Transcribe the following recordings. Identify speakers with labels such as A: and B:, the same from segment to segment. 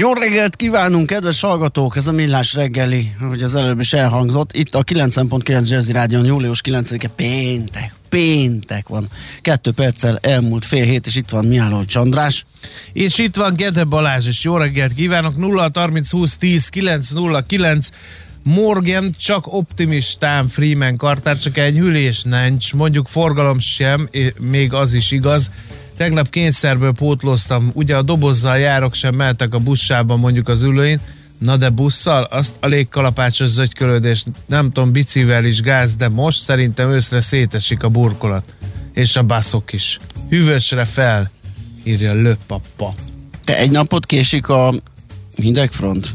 A: Jó reggelt kívánunk, kedves hallgatók! Ez a Millás reggeli, ahogy az előbb is elhangzott. Itt a 9.9 Jazzy Rádion július 9-e péntek. Péntek van. Kettő perccel elmúlt fél hét, és itt van Mihály Csandrás.
B: És itt van Gede Balázs, és jó reggelt kívánok! 0 30 20 10 9 0 9 Morgan csak optimistán Freeman kartár, csak egy hülés nincs, mondjuk forgalom sem, még az is igaz. Tegnap kényszerből pótloztam, ugye a dobozzal járok sem mehetek a buszában mondjuk az ülőin, na de busszal, azt a légkalapácsos zögykölődés, nem tudom, bicivel is gáz, de most szerintem őszre szétesik a burkolat. És a baszok is. Hűvösre fel, írja löppappa.
A: Te egy napot késik a hidegfront?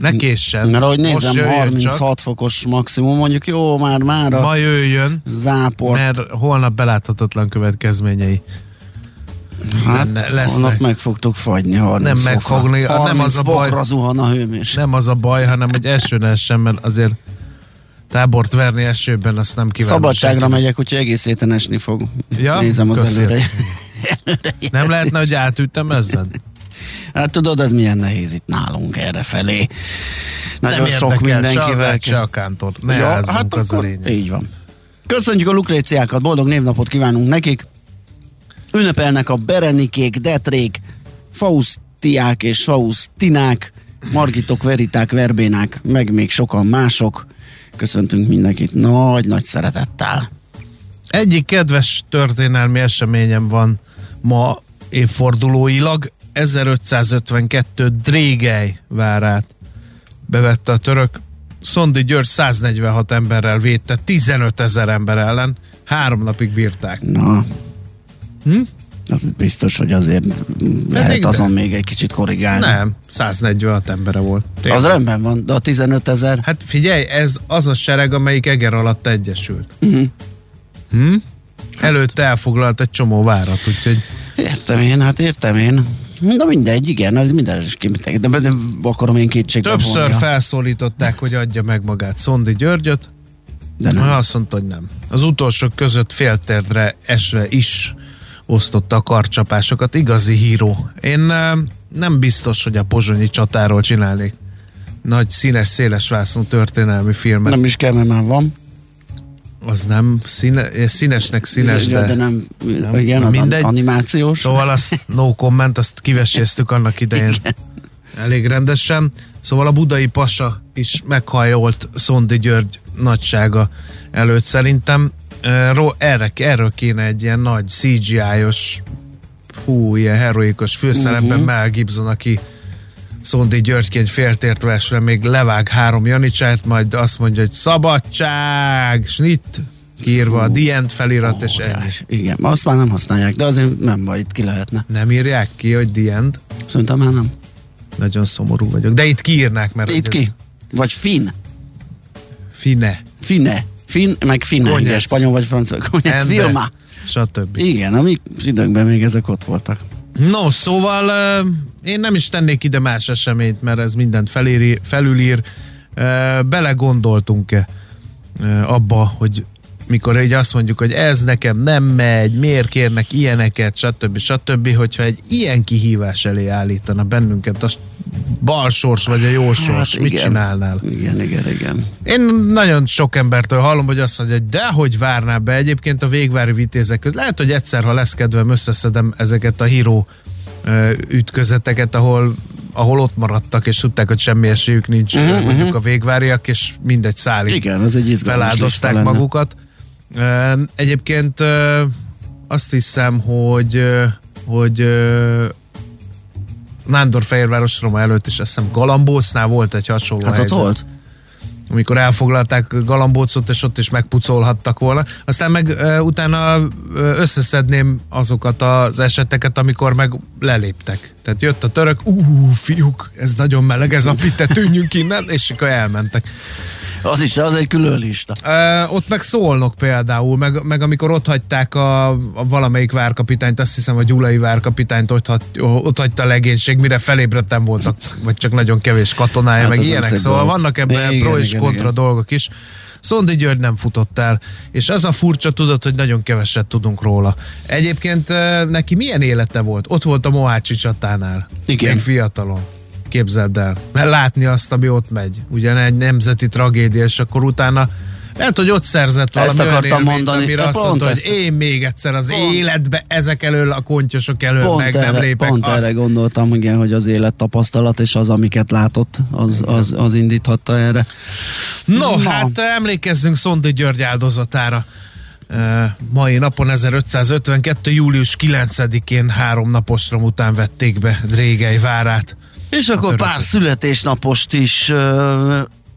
B: Ne késsen.
A: Mert ahogy nézem, 36 csak. fokos maximum, mondjuk jó, már már a
B: Ma jöjjön,
A: zápor.
B: mert holnap beláthatatlan következményei
A: Hát, lesznek. meg fogtuk fagyni 30
B: Nem megfogni,
A: nem
B: az a
A: baj, zuhan a hőmérséklet.
B: Nem az a baj, hanem hogy esőn sem, mert azért tábort verni esőben, azt nem kívánom.
A: Szabadságra senki. megyek, úgyhogy egész héten esni fog. Ja? Nézem az Köszönöm. előre.
B: nem lehetne, hogy átütem ezzel?
A: Hát tudod, ez milyen nehéz itt nálunk erre felé.
B: Nagyon nem sok mindenkivel. Se, se a kántor. Ne ja, hát az a lényeg.
A: Így van. Köszönjük a lukréciákat, boldog névnapot kívánunk nekik. Ünnepelnek a Berenikék, Detrék, Faustiák és Faustinák, Margitok, Veriták, Verbénák, meg még sokan mások. Köszöntünk mindenkit nagy-nagy szeretettel.
B: Egyik kedves történelmi eseményem van ma évfordulóilag. 1552 Drégely várát bevette a török. Szondi György 146 emberrel védte, 15 ezer ember ellen. Három napig bírták.
A: Na, Hm? Az biztos, hogy azért lehet azon de. még egy kicsit korrigálni.
B: Nem, 146 embere volt.
A: Tényleg. Az rendben van, de a 15 ezer...
B: Hát figyelj, ez az a sereg, amelyik Eger alatt egyesült.
A: Uh-huh.
B: Hm? Hát. Előtte elfoglalt egy csomó várat, úgyhogy...
A: Értem én, hát értem én. Na mindegy, igen, az minden is kimitek, de, de akarom én kétségbe
B: Többször
A: vonja.
B: felszólították, hogy adja meg magát Szondi Györgyöt, de nem. azt mondta, hogy nem. Az utolsók között féltérdre esve is osztotta a karcsapásokat. Igazi híró. Én nem biztos, hogy a pozsonyi csatáról csinálnék nagy színes, széles vászon történelmi filmet.
A: Nem is kell, mert már van.
B: Az nem színe, színesnek színes, de,
A: de nem, nem igen, az mindegy. animációs.
B: Szóval azt no comment, azt kiveséztük annak idején igen. elég rendesen. Szóval a budai pasa is meghajolt Szondi György nagysága előtt szerintem erre, erről kéne egy ilyen nagy CGI-os fú, ilyen heroikus főszerepben uh-huh. Mel Gibson, aki Szondi Györgyként féltértvesre még levág három Janicsát, majd azt mondja, hogy szabadság, snit, kiírva a The End felirat, oh, és ennyi.
A: Igen, azt már nem használják, de azért nem baj, itt ki lehetne.
B: Nem írják ki, hogy The End?
A: Szerintem már nem.
B: Nagyon szomorú vagyok. De itt kiírnák, mert...
A: Itt ki? Ez... Vagy Fin.
B: Fine.
A: Fine. Finn, meg Finn, ugye, spanyol vagy francia. Konyec, Vilma.
B: Stb.
A: Igen, mi időnkben még ezek ott voltak.
B: No, szóval uh, én nem is tennék ide más eseményt, mert ez mindent feléri, felülír. Uh, belegondoltunk-e uh, abba, hogy mikor így azt mondjuk, hogy ez nekem nem megy, miért kérnek ilyeneket, stb. stb. Hogyha egy ilyen kihívás elé állítana bennünket, az balsors vagy a jó sors, hát, mit
A: igen.
B: csinálnál?
A: Igen, igen, igen.
B: Én nagyon sok embertől hallom, hogy azt mondja, hogy dehogy várná be egyébként a végvári vitézek között. Lehet, hogy egyszer, ha lesz kedvem, összeszedem ezeket a híró ütközeteket, ahol, ahol ott maradtak, és tudták, hogy semmi esélyük nincs, uh-huh, mondjuk a végváriak, és mindegy szálig
A: Igen, az egy
B: feláldozták magukat. Egyébként azt hiszem, hogy hogy Nándorfehérváros Roma előtt is azt hiszem Galambócnál volt egy hasonló
A: Hát ott
B: helyzet
A: volt?
B: amikor elfoglalták Galambócot, és ott is megpucolhattak volna. Aztán meg ö, utána összeszedném azokat az eseteket, amikor meg leléptek. Tehát jött a török, ú, fiúk, ez nagyon meleg, ez a pite, tűnjünk innen, és akkor elmentek.
A: Az is, az egy külön lista.
B: Ö, ott meg szólnok például, meg, meg amikor ott hagyták a, a valamelyik várkapitányt, azt hiszem a Gyulai várkapitányt ott, hagy, ott hagyta a legénység, mire felébredtem voltak, vagy csak nagyon kevés katonája,
A: Hát
B: meg ilyenek. Szóval
A: dolog.
B: vannak ebben
A: Igen,
B: pro és
A: igen,
B: kontra
A: igen.
B: dolgok is. Szondi György nem futott el, és az a furcsa tudod, hogy nagyon keveset tudunk róla. Egyébként neki milyen élete volt? Ott volt a Mohácsi csatánál.
A: Igen.
B: Még fiatalon. Képzeld el. Mert látni azt, ami ott megy. Ugyan egy nemzeti tragédia, és akkor utána lehet, hogy ott szerzett valami
A: Ezt akartam
B: élményt,
A: mondani.
B: amire
A: De
B: azt mondta, hogy
A: ezt-
B: én még egyszer az
A: Pont.
B: életbe ezek elől, a kontyosok elől
A: Pont,
B: meg nem
A: erre,
B: lépek.
A: pont
B: azt.
A: erre gondoltam, igen, hogy az élettapasztalat és az, amiket látott, az, az, az indíthatta erre.
B: No,
A: Na.
B: hát emlékezzünk Szondi György áldozatára. Uh, mai napon 1552. július 9-én három naposrom után vették be Drégely várát.
A: És akkor
B: örökös.
A: pár születésnapost is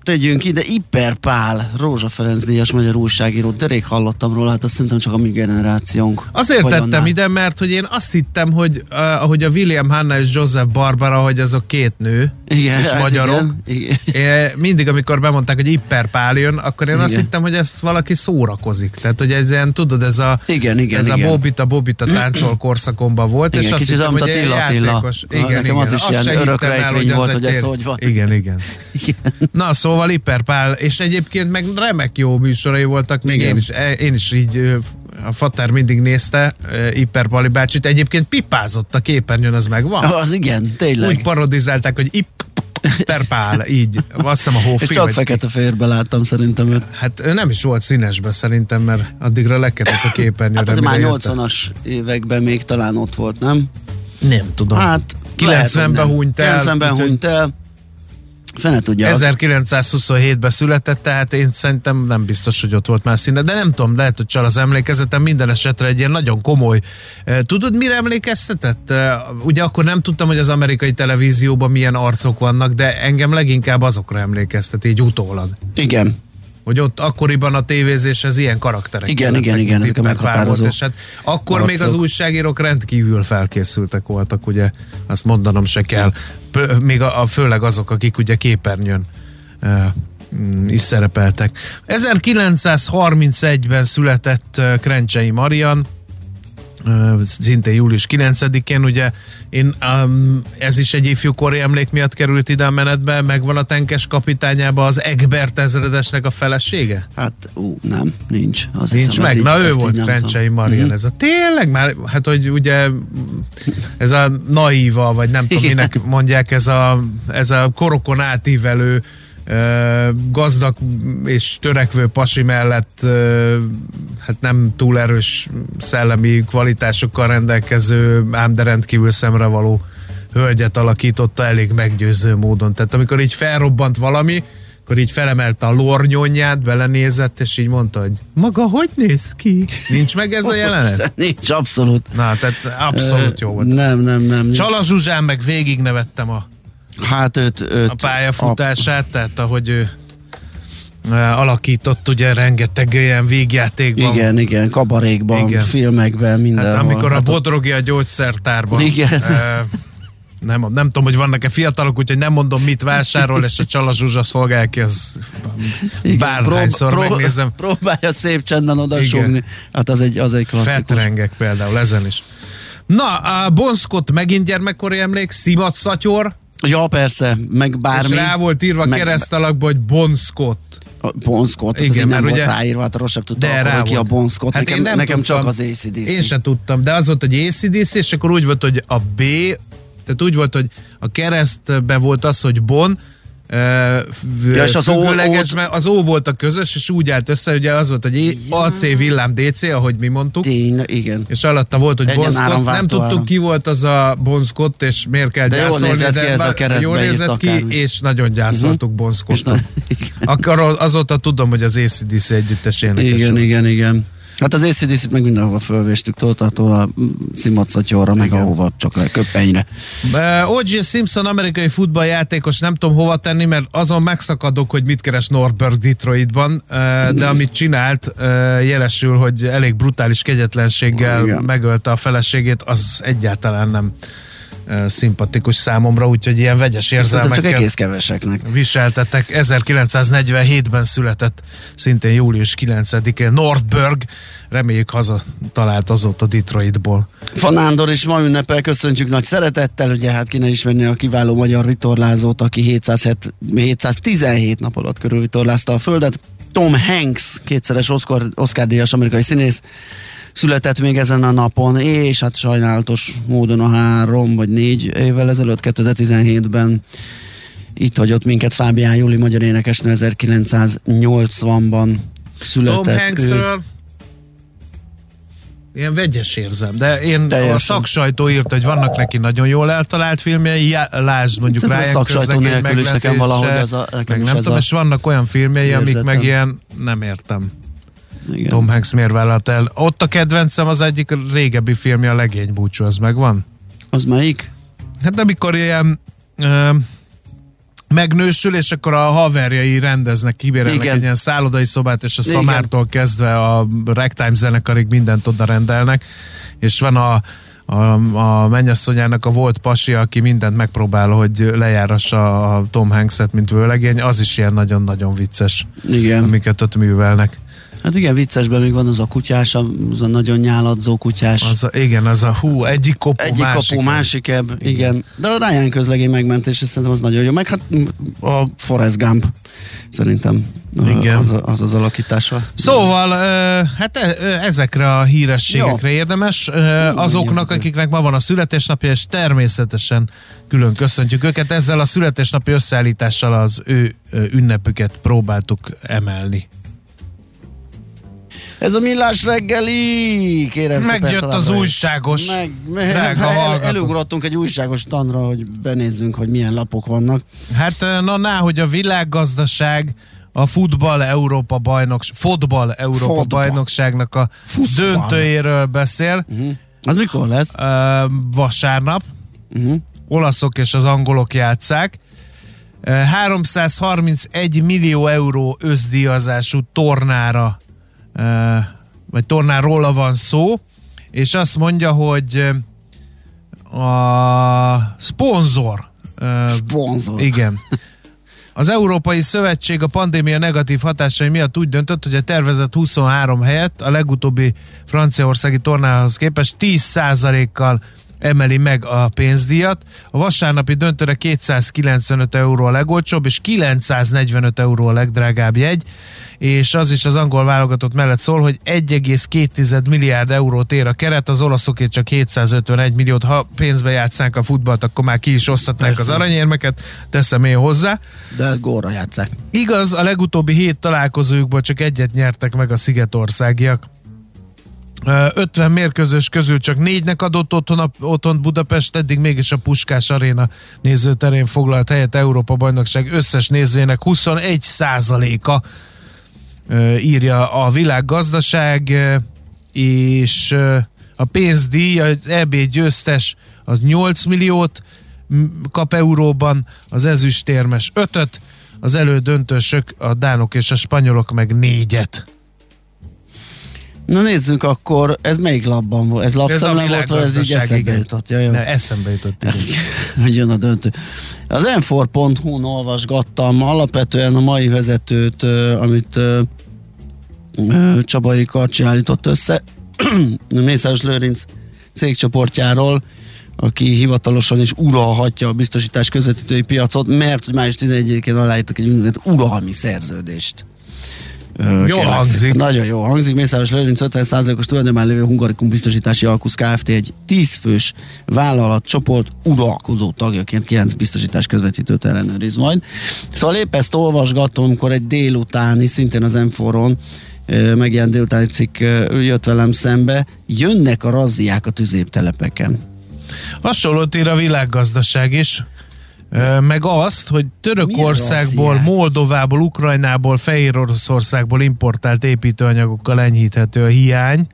A: tegyünk ide. Iper Pál, Rózsa Ferenc díjas magyar újságíró, de rég hallottam róla, hát azt szerintem csak a mi generációnk.
B: Azért
A: Vagy
B: tettem
A: annál.
B: ide, mert hogy én azt hittem, hogy uh, ahogy a William Hanna és Joseph Barbara, hogy azok két nő,
A: Igen,
B: és
A: ez
B: magyarok.
A: Igen, igen.
B: Én mindig, amikor bemondták, hogy Ipper Pál jön, akkor én azt
A: Igen.
B: hittem, hogy ez valaki szórakozik. Tehát, hogy ez ilyen, tudod, ez a,
A: Igen, igen,
B: ez
A: igen.
B: a Bobita Bobita táncol korszakomban volt,
A: Igen,
B: és azt hittem, hogy
A: a Attila Attila.
B: Igen,
A: nekem
B: igen.
A: az is
B: Azt
A: ilyen örök rejtvény volt, hogy ez hogy van.
B: Igen, igen. Na, szóval Ipper Pál, és egyébként meg remek jó műsorai voltak, még
A: Igen.
B: én is, én is így a Fater mindig nézte ö, Ipper Pali bácsit, egyébként pipázott a képernyőn, az megvan.
A: Az igen, tényleg.
B: Úgy parodizálták, hogy Ipper Pál, így. Azt hiszem a
A: és
B: hófilm.
A: csak
B: vagy-
A: fekete-fehérbe láttam szerintem őt.
B: Hát ő nem is volt színesbe szerintem, mert addigra lekerült a képernyőre.
A: Hát az
B: mire
A: már
B: jöttek.
A: 80-as években még talán ott volt, nem?
B: Nem tudom.
A: Hát
B: 90-ben hunyt el,
A: 90-ben
B: úgyhogy-
A: hunyt el. Fene tudja.
B: 1927-ben született, tehát én szerintem nem biztos, hogy ott volt már színe, de nem tudom, lehet, hogy csal az emlékezetem, minden esetre egy ilyen nagyon komoly. Eh, Tudod, mire emlékeztetett? Eh, Ugye akkor nem tudtam, hogy az amerikai televízióban milyen arcok vannak, de engem leginkább azokra emlékeztet, így utólag.
A: Igen.
B: Hogy ott akkoriban a tévézéshez ilyen karakterek
A: Igen, igen, igen, ezek a meghatározó
B: volt, és hát akkor még az
A: arcok.
B: újságírók rendkívül felkészültek voltak, ugye, azt mondanom se kell. P- még a, a, főleg azok, akik ugye képernyőn uh, is szerepeltek. 1931-ben született Krencsei Marian, szintén július 9-én, ugye én, um, ez is egy ifjúkori emlék miatt került ide a menetbe, megvan a tenkes kapitányába az Egbert ezredesnek a felesége?
A: Hát, ú, nem, nincs. Azt
B: Nincs
A: hiszem,
B: meg?
A: így-
B: Na ő volt
A: tudom.
B: Marian,
A: Mhm.
B: ez a tényleg már, hát hogy ugye ez a naíva, vagy nem tudom, minek mondják, ez a, ez a korokon átívelő gazdag és törekvő pasi mellett hát nem túl erős szellemi kvalitásokkal rendelkező, ám de rendkívül szemre való hölgyet alakította elég meggyőző módon. Tehát amikor így felrobbant valami, akkor így felemelte a lornyonyját, belenézett, és így mondta, hogy maga hogy néz ki? Nincs meg ez a jelenet?
A: Nincs, abszolút.
B: Na, tehát abszolút jó volt.
A: Nem, nem, nem. nincs.
B: Csala Zsuzsán meg végig nevettem a,
A: Hát őt, őt
B: a pályafutását, tehát ahogy ő alakított ugye rengeteg ilyen vígjátékban.
A: Igen, igen, kabarékban,
B: Igen.
A: filmekben, mindenhol.
B: Hát amikor a
A: hát
B: bodrogi a gyógyszertárban.
A: Igen.
B: ö, nem, nem tudom, hogy vannak-e fiatalok, úgyhogy nem mondom, mit vásárol, és a Csala Zsuzsa szolgál ki, az bárhányszor
A: prób-
B: megnézem.
A: Próbálja szép csenden oda
B: Igen.
A: sugni. Hát az egy, az egy klasszikus.
B: Fetrengek például ezen is. Na, a Bon Scott megint gyermekkori emlék, Szimat Szatyor,
A: Ja, persze, meg bármi.
B: És rá volt írva
A: meg-
B: kereszt alakba, hogy Bon Scott.
A: Bon Scott,
B: Igen,
A: azért nem
B: mert
A: volt
B: ugye-
A: ráírva, hát arra sem tudta,
B: De
A: akkor, ki a. Bon Scott.
B: Hát
A: nekem
B: én nem
A: nekem
B: tudtam.
A: csak az ACDC.
B: Én sem tudtam, de az volt, hogy ACDC, és akkor úgy volt, hogy a B, tehát úgy volt, hogy a keresztbe volt az, hogy Bon, ja,
A: és az
B: függőleges,
A: O-
B: mert az O volt a közös, és úgy állt össze, ugye az volt, hogy AC villám DC, ahogy mi mondtuk,
A: Tényleg, igen.
B: és alatta volt, hogy Bon Scott, nem tudtuk
A: áram.
B: ki volt az a Bon Scott, és miért kell
A: De jól
B: gyászolni,
A: nézett ki ez a keresztbe
B: jól nézett ki,
A: akármi.
B: és nagyon gyászoltuk Bon
A: És
B: Scottot. Akkor azóta tudom, hogy az ACDC együttes énekes.
A: igen,
B: volt.
A: igen, igen. Hát az ACDC-t meg mindenhova fölvéstük, Tótatól a Szimacatyorra, meg ahova csak le, köppenyre.
B: Uh, O.J. Simpson amerikai futballjátékos, nem tudom hova tenni, mert azon megszakadok, hogy mit keres Norberg Detroitban, uh, de amit csinált, uh, jelesül, hogy elég brutális kegyetlenséggel
A: Igen.
B: megölte a feleségét, az egyáltalán nem szimpatikus számomra, úgyhogy ilyen vegyes
A: Szerintem csak
B: érzelmekkel
A: egész keveseknek.
B: viseltetek. 1947-ben született, szintén július 9-én Northburg, reméljük haza talált azóta Detroitból.
A: Fanándor is ma ünnepel, köszöntjük nagy szeretettel, ugye hát kéne ismerni a kiváló magyar vitorlázót, aki 707, 717 nap alatt körülvitorlázta a földet. Tom Hanks, kétszeres Oscar, Oscar díjas amerikai színész, született még ezen a napon, és hát sajnálatos módon a három vagy négy évvel ezelőtt, 2017-ben itt hagyott minket Fábián Júli magyar énekesnő 1980-ban született.
B: Tom. Hanksről ilyen vegyes érzem, de én
A: Teljesen.
B: a szaksajtó írt, hogy vannak neki nagyon jól eltalált filmjei, lásd mondjuk
A: Szerintem a
B: Ryan
A: szaksajtó
B: közlegény
A: nélkül is nekem valahogy az a- nekem
B: meg nem
A: ez
B: tudom,
A: a
B: és vannak olyan filmjei, amik meg ilyen nem értem.
A: Igen.
B: Tom Hanks miért vállalt el. Ott a kedvencem az egyik régebbi filmje, a Legény búcsú, az megvan?
A: Az melyik?
B: Hát amikor ilyen ö, megnősül, és akkor a haverjai rendeznek, kibérelnek
A: Igen.
B: egy ilyen szállodai szobát, és a
A: Igen.
B: szamártól kezdve a ragtime zenekarig mindent oda rendelnek, és van a a, a mennyasszonyának a volt pasi, aki mindent megpróbál, hogy lejárassa a Tom Hanks-et, mint vőlegény, az is ilyen nagyon-nagyon vicces,
A: Igen.
B: amiket ott művelnek.
A: Hát igen, viccesben még van az a kutyás, az a nagyon nyáladzó kutyás.
B: Az a, igen, az a hú, egyik kopu,
A: Egyik
B: másik.
A: kapu, másik ebb, igen. igen. De a Ryan közlegény megmentés, szerintem az nagyon jó. Meg hát a Forrest Gump, szerintem
B: Igen.
A: az az, az alakítása.
B: Szóval, hát e- ezekre a hírességekre
A: Jó.
B: érdemes. Azoknak, akiknek ma van a születésnapja, és természetesen külön köszöntjük őket. Ezzel a születésnapi összeállítással az ő ünnepüket próbáltuk emelni.
A: Ez a millás reggeli, kérem szépen
B: Megjött
A: továbbra
B: az újságos,
A: Meg, meg,
B: drága
A: el,
B: hallgatók.
A: elugrottunk egy újságos tanra, hogy benézzünk, hogy milyen lapok vannak.
B: Hát ö, na, ná, hogy a világgazdaság a futball Európa bajnokság, fotball Európa
A: Fotball.
B: bajnokságnak a
A: Fuszball.
B: döntöjéről beszél.
A: Uh-huh. Az mikor lesz?
B: Ö, vasárnap.
A: Uh-huh.
B: olaszok és az angolok játszák. Eh, 331 millió euró összdíjazású tornára, eh, vagy tornáról van szó, és azt mondja, hogy a szponzor,
A: Sponzor.
B: igen, az Európai Szövetség a pandémia negatív hatásai miatt úgy döntött, hogy a tervezett 23 helyett a legutóbbi franciaországi tornához képest 10%-kal emeli meg a pénzdíjat. A vasárnapi döntőre 295 euró a legolcsóbb, és 945 euró a legdrágább jegy, és az is az angol válogatott mellett szól, hogy 1,2 milliárd eurót ér a keret, az olaszoké csak 751 milliót. Ha pénzbe játszánk a futballt, akkor már ki is osztatnánk
A: Persze.
B: az aranyérmeket, teszem én hozzá.
A: De gólra játszák.
B: Igaz, a legutóbbi hét találkozójukból csak egyet nyertek meg a szigetországiak. Ö, 50 mérkőzős közül csak négynek adott otthon, a- otthon Budapest, eddig mégis a Puskás Aréna nézőterén foglalt helyet Európa bajnokság összes nézőjének 21 százaléka írja a világgazdaság, és a pénzdíj, az EB győztes az 8 milliót kap euróban, az ezüstérmes 5-öt, az elődöntősök, a dánok és a spanyolok meg négyet.
A: Na nézzük akkor, ez melyik lapban volt? Ez lapszemle volt, vagy ez így eszembe
B: igen.
A: jutott? Ja, jó.
B: Ne, eszembe jutott.
A: hogy jön a döntő. Az m4.hu-n olvasgattam alapvetően a mai vezetőt, amit Csabai Karcsi állított össze, Mészáros Lőrinc cégcsoportjáról, aki hivatalosan is uralhatja a biztosítás közvetítői piacot, mert hogy május 11-én aláírtak egy úgynevezett uralmi szerződést. Ö,
B: Jól
A: kérlek
B: hangzik.
A: Nagyon jó hangzik. Mészáros Lőrinc 50%-os tulajdonban lévő Hungarikum Biztosítási Alkusz Kft. egy 10 fős vállalatcsoport uralkodó tagjaként 9 biztosítás közvetítőt ellenőriz majd. Szóval épp ezt olvasgatom, amikor egy délutáni, szintén az M4-on ö, megjelent délutáni cikk jött velem szembe, jönnek a razziák a tüzéptelepeken.
B: Hasonlót ír a világgazdaság is, meg azt, hogy Törökországból? Moldovából, Ukrajnából, Fehér Oroszországból importált építőanyagokkal enyhíthető a hiány.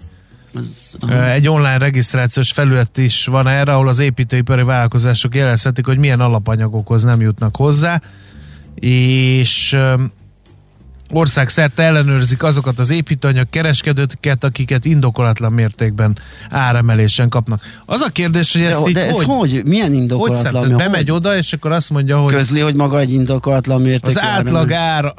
A: Ez,
B: Egy online regisztrációs felület is van erre, ahol az építőipari vállalkozások jelezhetik, hogy milyen alapanyagokhoz nem jutnak hozzá, és országszerte ellenőrzik azokat az építőanyag kereskedőket, akiket indokolatlan mértékben áremelésen kapnak. Az a kérdés, hogy ezt
A: de,
B: így
A: de ez
B: hogy,
A: hogy? Milyen
B: hogy
A: indokolatlan?
B: szem,
A: mi-
B: bemegy oda, és akkor azt mondja, hogy
A: közli, hogy maga egy indokolatlan mértékű
B: az átlag árra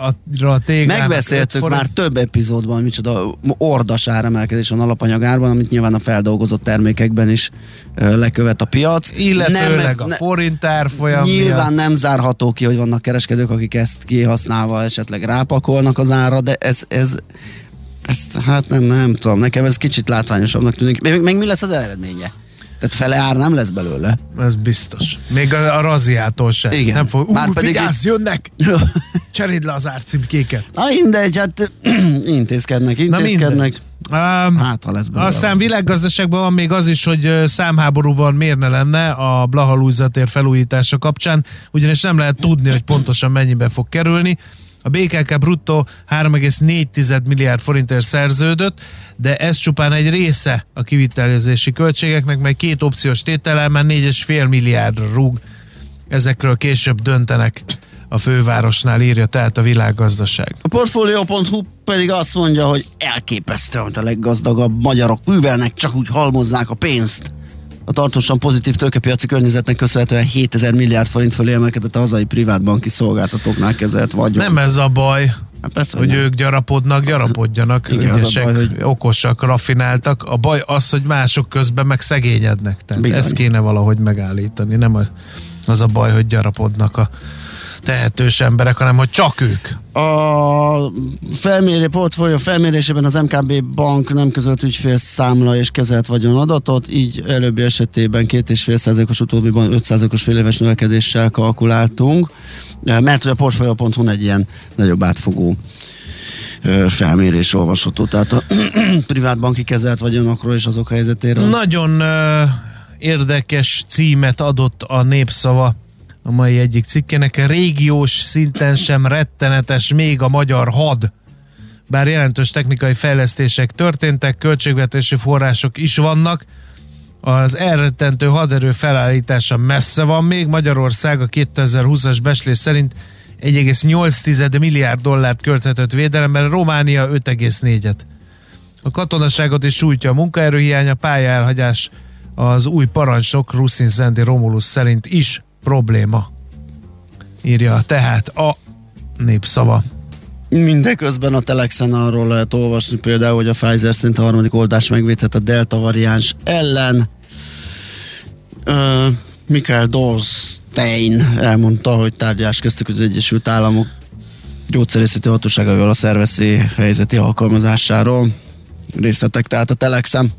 B: téglának
A: Megbeszéltük
B: forint-
A: már több epizódban, micsoda ordas áremelkedés van alapanyagárban, amit nyilván a feldolgozott termékekben is lekövet a piac.
B: illetőleg
A: Nem-
B: a forint árfolyam
A: Nyilván
B: miatt.
A: nem zárható ki, hogy vannak kereskedők, akik ezt kihasználva esetleg rápakolnak az ára, de ez, ez, ez hát nem, nem tudom, nekem ez kicsit látványosabbnak tűnik. Meg, meg mi lesz az eredménye? Tehát fele ár nem lesz belőle.
B: Ez biztos. Még a, a raziától sem.
A: Igen.
B: Nem fog,
A: Már
B: Úr,
A: pedig
B: vigyázz, jönnek! Cseréld le az árcímkéket.
A: Na mindegy, hát intézkednek,
B: Na
A: intézkednek.
B: mindegy. Um,
A: Hát, ha lesz belőle.
B: aztán világgazdaságban van még az is, hogy számháború van miért ne lenne a Blaha Lújzatér felújítása kapcsán, ugyanis nem lehet tudni, hogy pontosan mennyibe fog kerülni. A BKK bruttó 3,4 milliárd forintért szerződött, de ez csupán egy része a kivitelezési költségeknek, meg két opciós tétellel már 4,5 milliárdra rúg. Ezekről később döntenek a fővárosnál, írja tehát a világgazdaság.
A: A Portfolio.hu pedig azt mondja, hogy elképesztő, amit a leggazdagabb magyarok művelnek, csak úgy halmozzák a pénzt. A tartósan pozitív tőkepiaci környezetnek köszönhetően 7000 milliárd forint fölé emelkedett a hazai privátbanki szolgáltatóknál kezelt vagyon.
B: Nem ez a baj,
A: hát persze,
B: hogy
A: nem.
B: ők gyarapodnak, gyarapodjanak,
A: Igen,
B: ügyesek,
A: baj, hogy-
B: okosak, raffináltak. A baj az, hogy mások közben meg szegényednek. Tehát
A: Bizony.
B: ezt kéne valahogy megállítani. Nem az a baj, hogy gyarapodnak a tehetős emberek, hanem hogy csak ők.
A: A felmérő portfólió felmérésében az MKB bank nem közölt ügyfélszámla és kezelt vagyon adatot, így előbbi esetében 2,5%-os utóbbiban 5%-os féléves növekedéssel kalkuláltunk, mert hogy a portfolio.hu egy ilyen nagyobb átfogó felmérés olvasható, tehát a privátbanki kezelt vagyonokról és azok helyzetéről.
B: Nagyon érdekes címet adott a népszava a mai egyik cikkének. Régiós szinten sem rettenetes még a magyar had. Bár jelentős technikai fejlesztések történtek, költségvetési források is vannak, az elrettentő haderő felállítása messze van még. Magyarország a 2020-as beslés szerint 1,8 milliárd dollárt költhetett védelemben, Románia 5,4-et. A katonaságot is sújtja a munkaerőhiány, a pályaelhagyás az új parancsnok Ruszin Szendi Romulus szerint is probléma. Írja tehát a népszava.
A: Mindeközben a Telexen arról lehet olvasni például, hogy a Pfizer szerint a harmadik oldás megvédhet a Delta variáns ellen. Ö, Michael Dorstein elmondta, hogy tárgyás kezdtek az Egyesült Államok gyógyszerészeti hatóságával a szerveszé helyzeti alkalmazásáról. Részletek tehát a Telexen.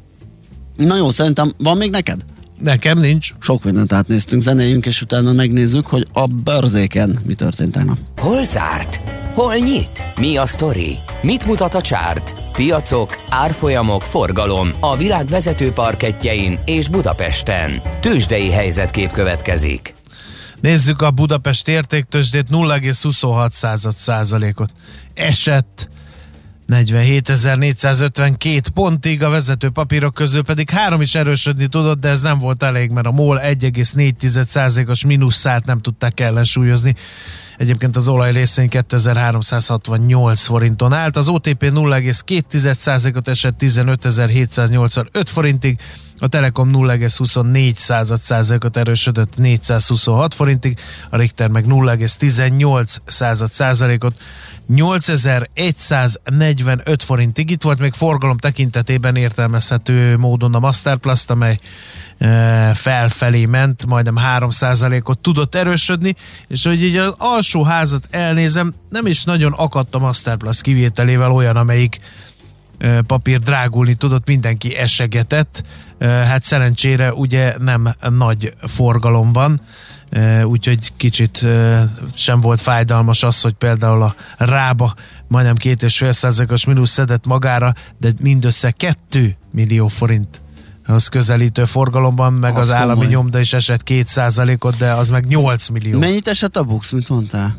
A: Na jó, szerintem van még neked?
B: Nekem nincs.
A: Sok mindent átnéztünk, zenéjünk, és utána megnézzük, hogy a börzéken mi történt tegnap.
C: Hol zárt? Hol nyit? Mi a sztori? Mit mutat a csárt? Piacok, árfolyamok, forgalom a világ vezető parketjein és Budapesten. Tősdei helyzetkép következik.
B: Nézzük a Budapest értéktősdét 0,26 század százalékot. Esett 47.452 pontig, a vezető papírok közül pedig három is erősödni tudott, de ez nem volt elég, mert a MOL 1,4%-os mínuszát nem tudták ellensúlyozni. Egyébként az olaj részvény 2368 forinton állt, az OTP 0,2%-ot esett 15.785 forintig, a Telekom 0,24 század százalékot erősödött 426 forintig, a Richter meg 0,18 század százalékot 8145 forintig. Itt volt még forgalom tekintetében értelmezhető módon a Masterplast, amely e, felfelé ment, majdnem 3%-ot tudott erősödni, és hogy így az alsó házat elnézem, nem is nagyon akadtam Masterplus kivételével olyan, amelyik papír drágulni tudott, mindenki esegetett, hát szerencsére ugye nem nagy forgalom van, úgyhogy kicsit sem volt fájdalmas az, hogy például a Rába majdnem két és fél százalékos mínusz szedett magára, de mindössze 2 millió forint az közelítő forgalomban, meg az, az állami nyomda is esett 2 ot de az meg 8 millió.
A: Mennyit esett a Bux, mit mondtál?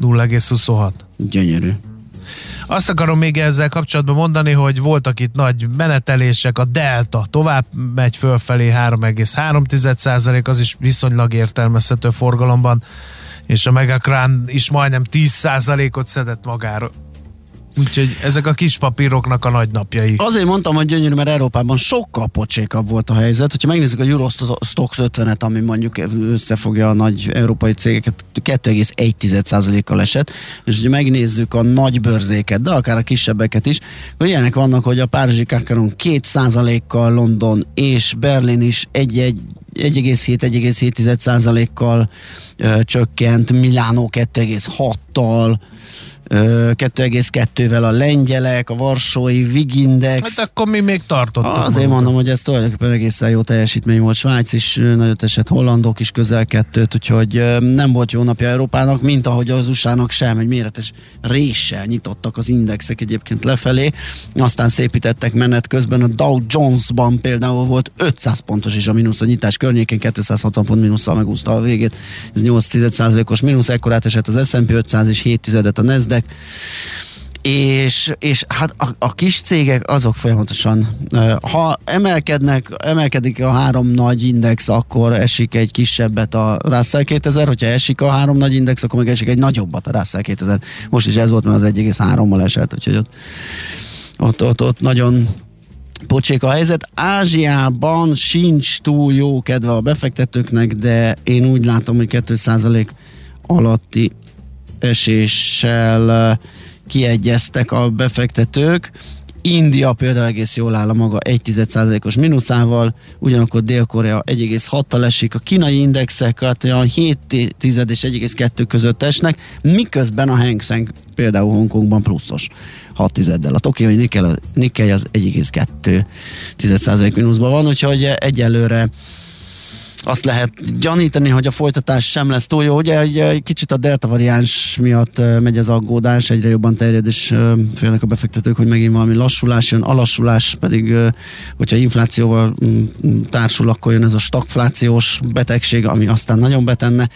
B: 0,26.
A: Gyönyörű.
B: Azt akarom még ezzel kapcsolatban mondani, hogy voltak itt nagy menetelések, a Delta tovább megy fölfelé 3,3%, az is viszonylag értelmezhető forgalomban, és a Megacran is majdnem 10%-ot szedett magára. Úgyhogy ezek a kis papíroknak a nagy napjai.
A: Azért mondtam, hogy gyönyörű, mert Európában sokkal pocsékabb volt a helyzet. Hogyha megnézzük a Eurostox 50-et, ami mondjuk összefogja a nagy európai cégeket, 2,1%-kal esett, és hogyha megnézzük a nagy bőrzéket, de akár a kisebbeket is, hogy ilyenek vannak, hogy a Párizsi Kakaron 2%-kal, London és Berlin is 1,7-1,7%-kal csökkent, Milánó 2,6-tal, 2,2-vel a lengyelek, a varsói Vigindex.
B: Hát akkor mi még tartottunk.
A: Azért mondom, mondom, hogy ez tulajdonképpen egészen jó teljesítmény volt. Svájc is nagyot esett, hollandok is közel kettőt, úgyhogy nem volt jó napja Európának, mint ahogy az USA-nak sem, egy méretes réssel nyitottak az indexek egyébként lefelé, aztán szépítettek menet közben a Dow Jones-ban például volt 500 pontos is a mínusz a nyitás környékén, 260 pont mínusszal megúszta a végét, ez 8 os mínusz, ekkorát esett az S&P 500 és 7 a Nasdaq, és, és hát a, a kis cégek azok folyamatosan, ha emelkednek, emelkedik a három nagy index, akkor esik egy kisebbet a Russell 2000, hogyha esik a három nagy index, akkor meg esik egy nagyobbat a Russell 2000. Most is ez volt, mert az 1,3-mal esett, úgyhogy ott, ott, ott, ott nagyon pocsék a helyzet. Ázsiában sincs túl jó kedve a befektetőknek, de én úgy látom, hogy 2% alatti eséssel kiegyeztek a befektetők. India például egész jól áll a maga 1,1%-os mínuszával, ugyanakkor Dél-Korea 1,6-tal esik, a kínai indexek hát a 7 és 1,2 között esnek, miközben a Hang Seng például Hongkongban pluszos 6 tizeddel. A Tokioi Nikkei, az 1,2% mínuszban van, úgyhogy egyelőre azt lehet gyanítani, hogy a folytatás sem lesz túl jó. Ugye egy, egy kicsit a delta variáns miatt megy az aggódás, egyre jobban terjed, és félnek a befektetők, hogy megint valami lassulás jön, alassulás pedig, hogyha inflációval mm, mm, társul, akkor jön ez a stagflációs betegség, ami aztán nagyon betenne.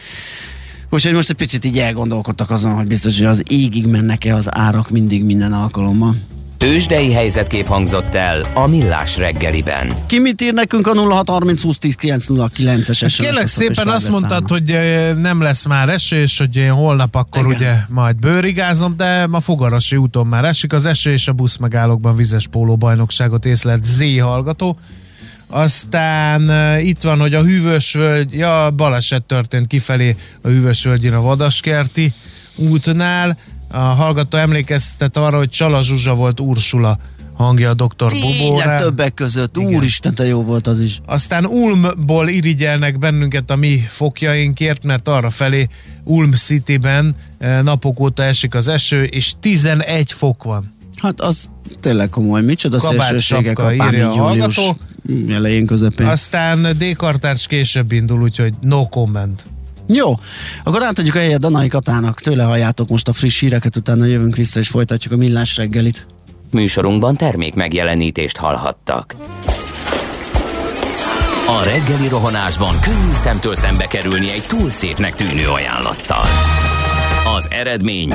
A: Úgyhogy most egy picit így elgondolkodtak azon, hogy biztos, hogy az égig mennek-e az árak mindig minden alkalommal.
C: Tőzsdei helyzetkép hangzott el a Millás reggeliben.
A: Ki mit ír nekünk a 0630 20 10 909-es
B: SMS? Kérlek szépen azt mondtad, hogy nem lesz már eső, és hogy én holnap akkor Igen. ugye majd bőrigázom, de ma Fogarasi úton már esik. Az eső és a busz megállókban vizes póló bajnokságot észlelt Z hallgató. Aztán uh, itt van, hogy a hűvösvölgy, ja, baleset történt kifelé a hűvösvölgyén a Vadaskerti útnál, a hallgató emlékeztet arra, hogy Csala Zsuzsa volt Ursula hangja a doktor Bubóra.
A: többek között. Igen. Úristen, te jó volt az is.
B: Aztán Ulmból irigyelnek bennünket a mi fokjainkért, mert arra felé Ulm Cityben eh, napok óta esik az eső, és 11 fok van.
A: Hát az tényleg komoly. Micsoda szélsőségek a írja a hallgató. elején közepén.
B: Aztán D-kartárs később indul, úgyhogy no comment.
A: Jó, akkor átadjuk a helyet Danai Katának, tőle halljátok most a friss híreket, utána jövünk vissza és folytatjuk a millás reggelit.
C: Műsorunkban termék megjelenítést hallhattak. A reggeli rohanásban könnyű szemtől szembe kerülni egy túl szépnek tűnő ajánlattal. Az eredmény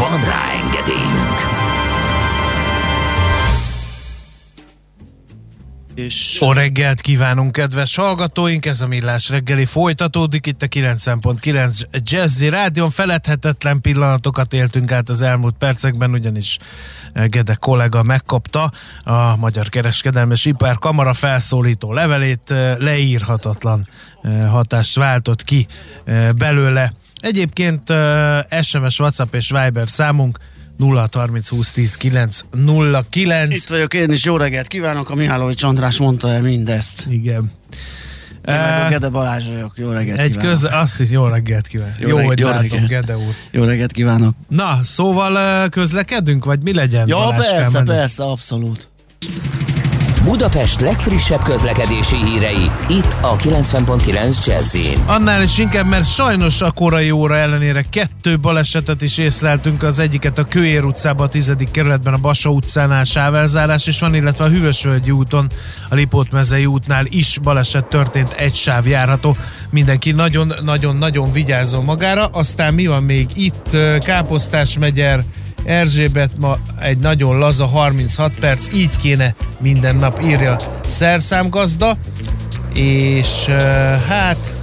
C: Van rá engedélyünk!
A: És
B: Jó reggelt kívánunk, kedves hallgatóink! Ez a Millás reggeli folytatódik itt a 90.9 Jazzy Rádion. Feledhetetlen pillanatokat éltünk át az elmúlt percekben, ugyanis Gede kollega megkapta a Magyar Kereskedelmi és Ipar Kamara felszólító levelét, leírhatatlan hatást váltott ki belőle. Egyébként SMS, WhatsApp és Viber számunk 0 30 20 10 9 09.
A: Itt vagyok én is, jó reggelt kívánok, a Mihálovics András mondta el mindezt.
B: Igen.
A: Én a Gede Balázs vagyok, jó reggelt
B: Egy
A: kívánok.
B: köz, azt is jó reggelt kívánok. Jó,
A: Jó reggelt,
B: hogy
A: jó
B: látom,
A: reggelt.
B: Gede úr.
A: Jó reggelt kívánok.
B: Na, szóval közlekedünk, vagy mi legyen?
A: Ja,
B: Balázs,
A: persze, persze, abszolút.
C: Budapest legfrissebb közlekedési hírei, itt a 90.9 jazz
B: Annál is inkább, mert sajnos a korai óra ellenére kettő balesetet is észleltünk, az egyiket a Kőér utcában, a tizedik kerületben, a Basa utcánál sávelzárás is van, illetve a Hűvösvölgyi úton, a Lipót-mezei útnál is baleset történt, egy sáv járható. Mindenki nagyon-nagyon-nagyon vigyázzon magára. Aztán mi van még itt? Káposztás megyer, Erzsébet ma egy nagyon laza 36 perc, így kéne minden nap írja szerszámgazda, és hát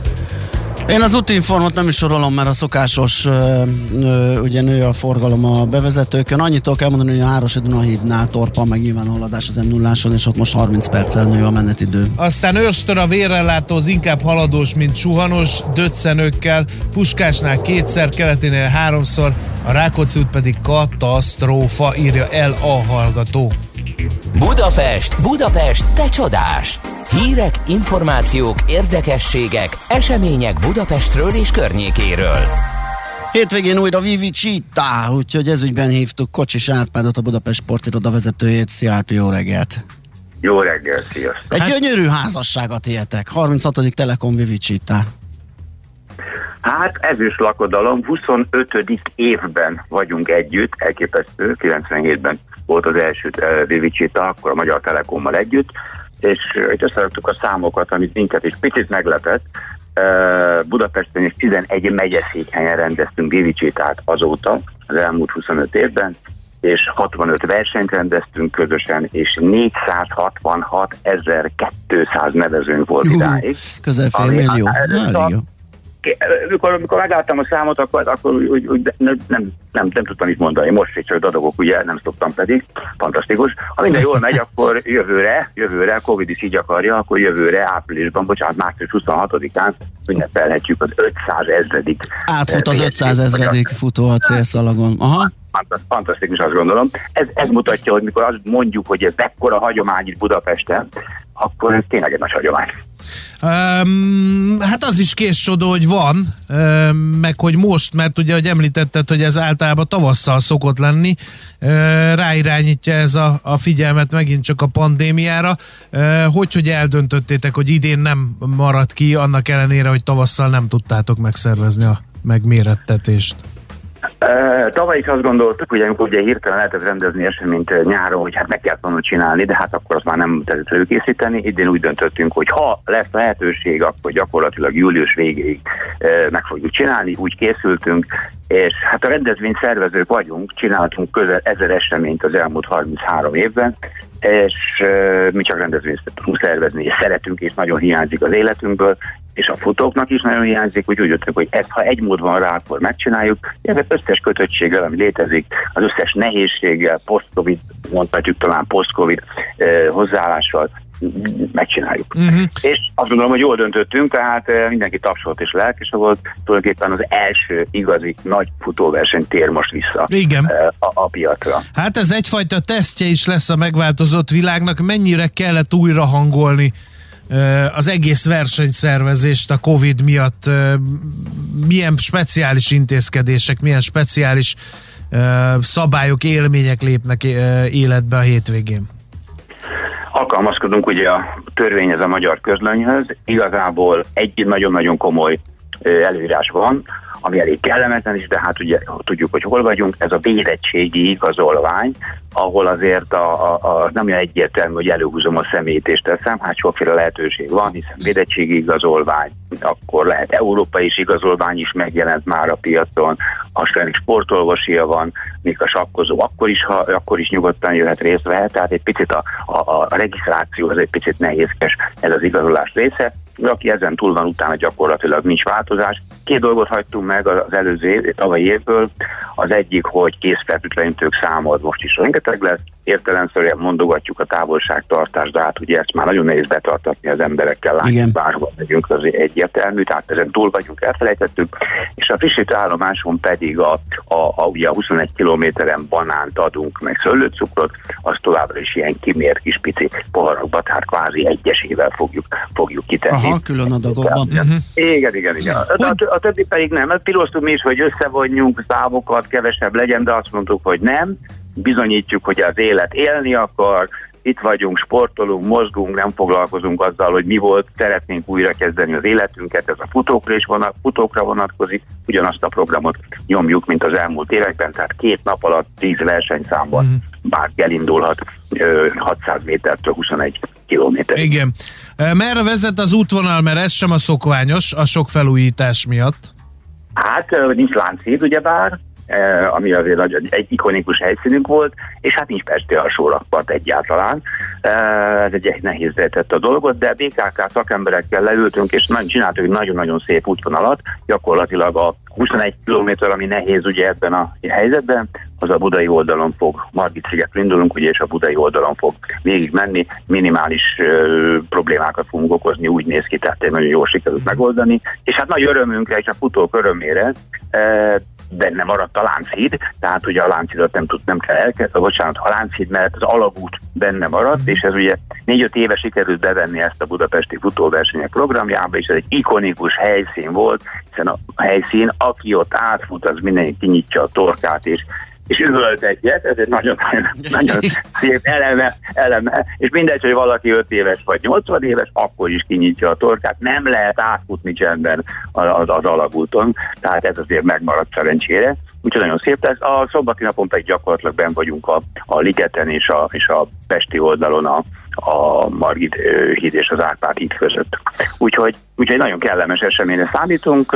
A: Én az útinformot nem is sorolom, mert a szokásos ö, ö, ugye nő a forgalom a bevezetőkön. Annyitól kell mondani, hogy a Hárosi Dunahídnál torpan meg nyilván haladás az m 0 és ott most 30 perccel nő a menetidő.
B: Aztán Őrstön a vérrelátó inkább haladós, mint suhanos, döccenőkkel, Puskásnál kétszer, Keleténél háromszor, a Rákóczi út pedig katasztrófa, írja el a hallgató.
C: Budapest, Budapest, te csodás! Hírek, információk, érdekességek, események Budapestről és környékéről.
A: Hétvégén újra Vivi Csita, úgyhogy ezügyben hívtuk Kocsis Árpádot, a Budapest sportiroda vezetőjét. Szia Árpi, jó reggelt!
D: Jó reggel, sziasztok!
A: Egy
B: hát...
A: gyönyörű házasságot éltek. 36. Telekom Vivi Csita.
D: Hát ezős lakodalom, 25. évben vagyunk együtt, elképesztő, 97-ben volt az első uh, Vivicsita, akkor a Magyar Telekommal együtt, és uh, itt összeadtuk a számokat, amit minket is picit meglepett. Uh, Budapesten is 11 megyeszékhelyen rendeztünk Vivicsitát azóta, az elmúlt 25 évben, és 65 versenyt rendeztünk közösen, és 466.200 nevezőnk volt idáig.
A: Közel fél millió. Na,
D: a-. Amikor, amikor megláttam a számot, akkor, akkor úgy, úgy, nem, nem, nem, nem tudtam mit mondani. Most is csak dadogok, ugye nem szoktam pedig. Fantasztikus. Ha minden jól megy, akkor jövőre, jövőre, Covid is így akarja, akkor jövőre áprilisban, bocsánat, március 26-án ünnepelhetjük az 500 ezredik.
A: Átfut az
D: eh,
A: 500 ezredik futó a célszalagon. Aha.
D: Fantasz- Fantasztikus, azt gondolom. Ez, ez mutatja, hogy mikor azt mondjuk, hogy ez ekkora hagyomány itt Budapesten, akkor ez tényleg egy nagy hagyomány.
B: Um, hát az is késodó, hogy van, um, meg hogy most, mert ugye, hogy említetted, hogy ez általában tavasszal szokott lenni, uh, ráirányítja ez a, a figyelmet megint csak a pandémiára. Uh, hogy, hogy eldöntöttétek, hogy idén nem marad ki, annak ellenére, hogy tavasszal nem tudtátok megszervezni a megmérettetést?
D: Tavaly is azt gondoltuk, hogy amikor ugye hirtelen lehetett rendezni eseményt nyáron, hogy hát meg kell volna csinálni, de hát akkor azt már nem lehetett előkészíteni. Idén úgy döntöttünk, hogy ha lesz lehetőség, akkor gyakorlatilag július végéig meg fogjuk csinálni, úgy készültünk, és hát a rendezvény szervezők vagyunk, csináltunk közel ezer eseményt az elmúlt 33 évben, és uh, mi csak rendezvényt tudunk szervezni, és szeretünk, és nagyon hiányzik az életünkből, és a futóknak is nagyon hiányzik, úgy úgy jöttünk, hogy ezt ha egy mód van rá, akkor megcsináljuk. Ez összes kötöttséggel, ami létezik, az összes nehézséggel, post-covid, mondhatjuk talán post-covid eh, hozzáállással megcsináljuk.
B: Uh-huh.
D: És azt gondolom, hogy jól döntöttünk, tehát eh, mindenki tapsolt és lelkes volt. Tulajdonképpen az első igazi nagy futóverseny tér most vissza
B: Igen.
D: eh, a, a piacra.
B: Hát ez egyfajta tesztje is lesz a megváltozott világnak. Mennyire kellett újra hangolni ö, az egész versenyszervezést a Covid miatt? Milyen speciális intézkedések, milyen speciális szabályok, élmények lépnek életbe a hétvégén?
D: Alkalmazkodunk ugye a törvényhez, a magyar közlönyhöz. Igazából egy nagyon-nagyon komoly előírás van, ami elég kellemetlen is, de hát ugye tudjuk, hogy hol vagyunk, ez a védettségi igazolvány, ahol azért a, a, a nem olyan egyértelmű, hogy előhúzom a szemét és teszem, hát sokféle lehetőség van, hiszen védettségi igazolvány, akkor lehet európai igazolvány is megjelent már a piacon, hasonlóan sportolvosia van, még a sakkozó akkor is, ha, akkor is nyugodtan jöhet részt vehet, tehát egy picit a, a, a regisztráció az egy picit nehézkes ez az igazolás része, aki ezen túl van, utána gyakorlatilag nincs változás. Két dolgot hagytunk meg az előző év, tavalyi évből. Az egyik, hogy készfertőtlenítők száma az most is rengeteg lesz, értelemszerűen mondogatjuk a távolságtartást, de hát ugye ezt már nagyon nehéz betartatni az emberekkel, látjuk bárhol megyünk, az egyértelmű, tehát ezen túl vagyunk, elfelejtettük, és a frissítő állomáson pedig a, a, a, ugye a 21 kilométeren banánt adunk, meg szőlőcukrot, azt továbbra is ilyen kimért kis pici poharakba, tehát kvázi egyesével fogjuk, fogjuk kitenni.
A: Aha, külön adagokban.
D: Uh-huh. Igen, igen, igen. A, a, a többi pedig nem. Pilóztuk mi is, hogy összevonjunk szávokat, kevesebb legyen, de azt mondtuk, hogy nem. Bizonyítjuk, hogy az élet élni akar, itt vagyunk, sportolunk, mozgunk, nem foglalkozunk azzal, hogy mi volt, szeretnénk újra kezdeni az életünket, ez a futókra is vonat, futókra vonatkozik, ugyanazt a programot nyomjuk, mint az elmúlt években, tehát két nap alatt 10 versenyszámban mm. bárki elindulhat 600 métertől 21 kilométer.
B: Igen. Merre vezet az útvonal, mert ez sem a szokványos, a sok felújítás miatt?
D: Hát nincs Lánchíd, ugyebár, ami azért egy, egy ikonikus helyszínünk volt, és hát nincs Pesti alsó rakpart egyáltalán. Ez egy nehéz tett a dolgot, de BKK szakemberekkel leültünk, és csináltuk egy nagyon-nagyon szép útvonalat, gyakorlatilag a 21 km, ami nehéz ugye ebben a helyzetben, az a budai oldalon fog, Margit szigetről indulunk, ugye, és a budai oldalon fog végig menni, minimális ö, problémákat fogunk okozni, úgy néz ki, tehát nagyon jól sikerült megoldani, és hát nagy örömünkre és a futók örömére ö, benne maradt a Lánchíd, tehát ugye a Lánchidat nem tud, nem kell elkezdeni, bocsánat, a Lánchíd mellett az alagút benne maradt, és ez ugye négy-öt éve sikerült bevenni ezt a budapesti futóversenyek programjába, és ez egy ikonikus helyszín volt, hiszen a helyszín, aki ott átfut, az mindenki kinyitja a torkát, és és üvölt egyet, ez egy nagyon, nagyon szép eleme, eleme, és mindegy, hogy valaki 5 éves vagy 80 éves, akkor is kinyitja a torkát, nem lehet átfutni csendben az, az alagúton, tehát ez azért megmaradt szerencsére. Úgyhogy nagyon szép lesz. A szombati napon pedig gyakorlatilag ben vagyunk a, a Ligeten és a, és a Pesti oldalon a, a Margit híd és az Árpád híd között. Úgyhogy, úgyhogy nagyon kellemes eseményre számítunk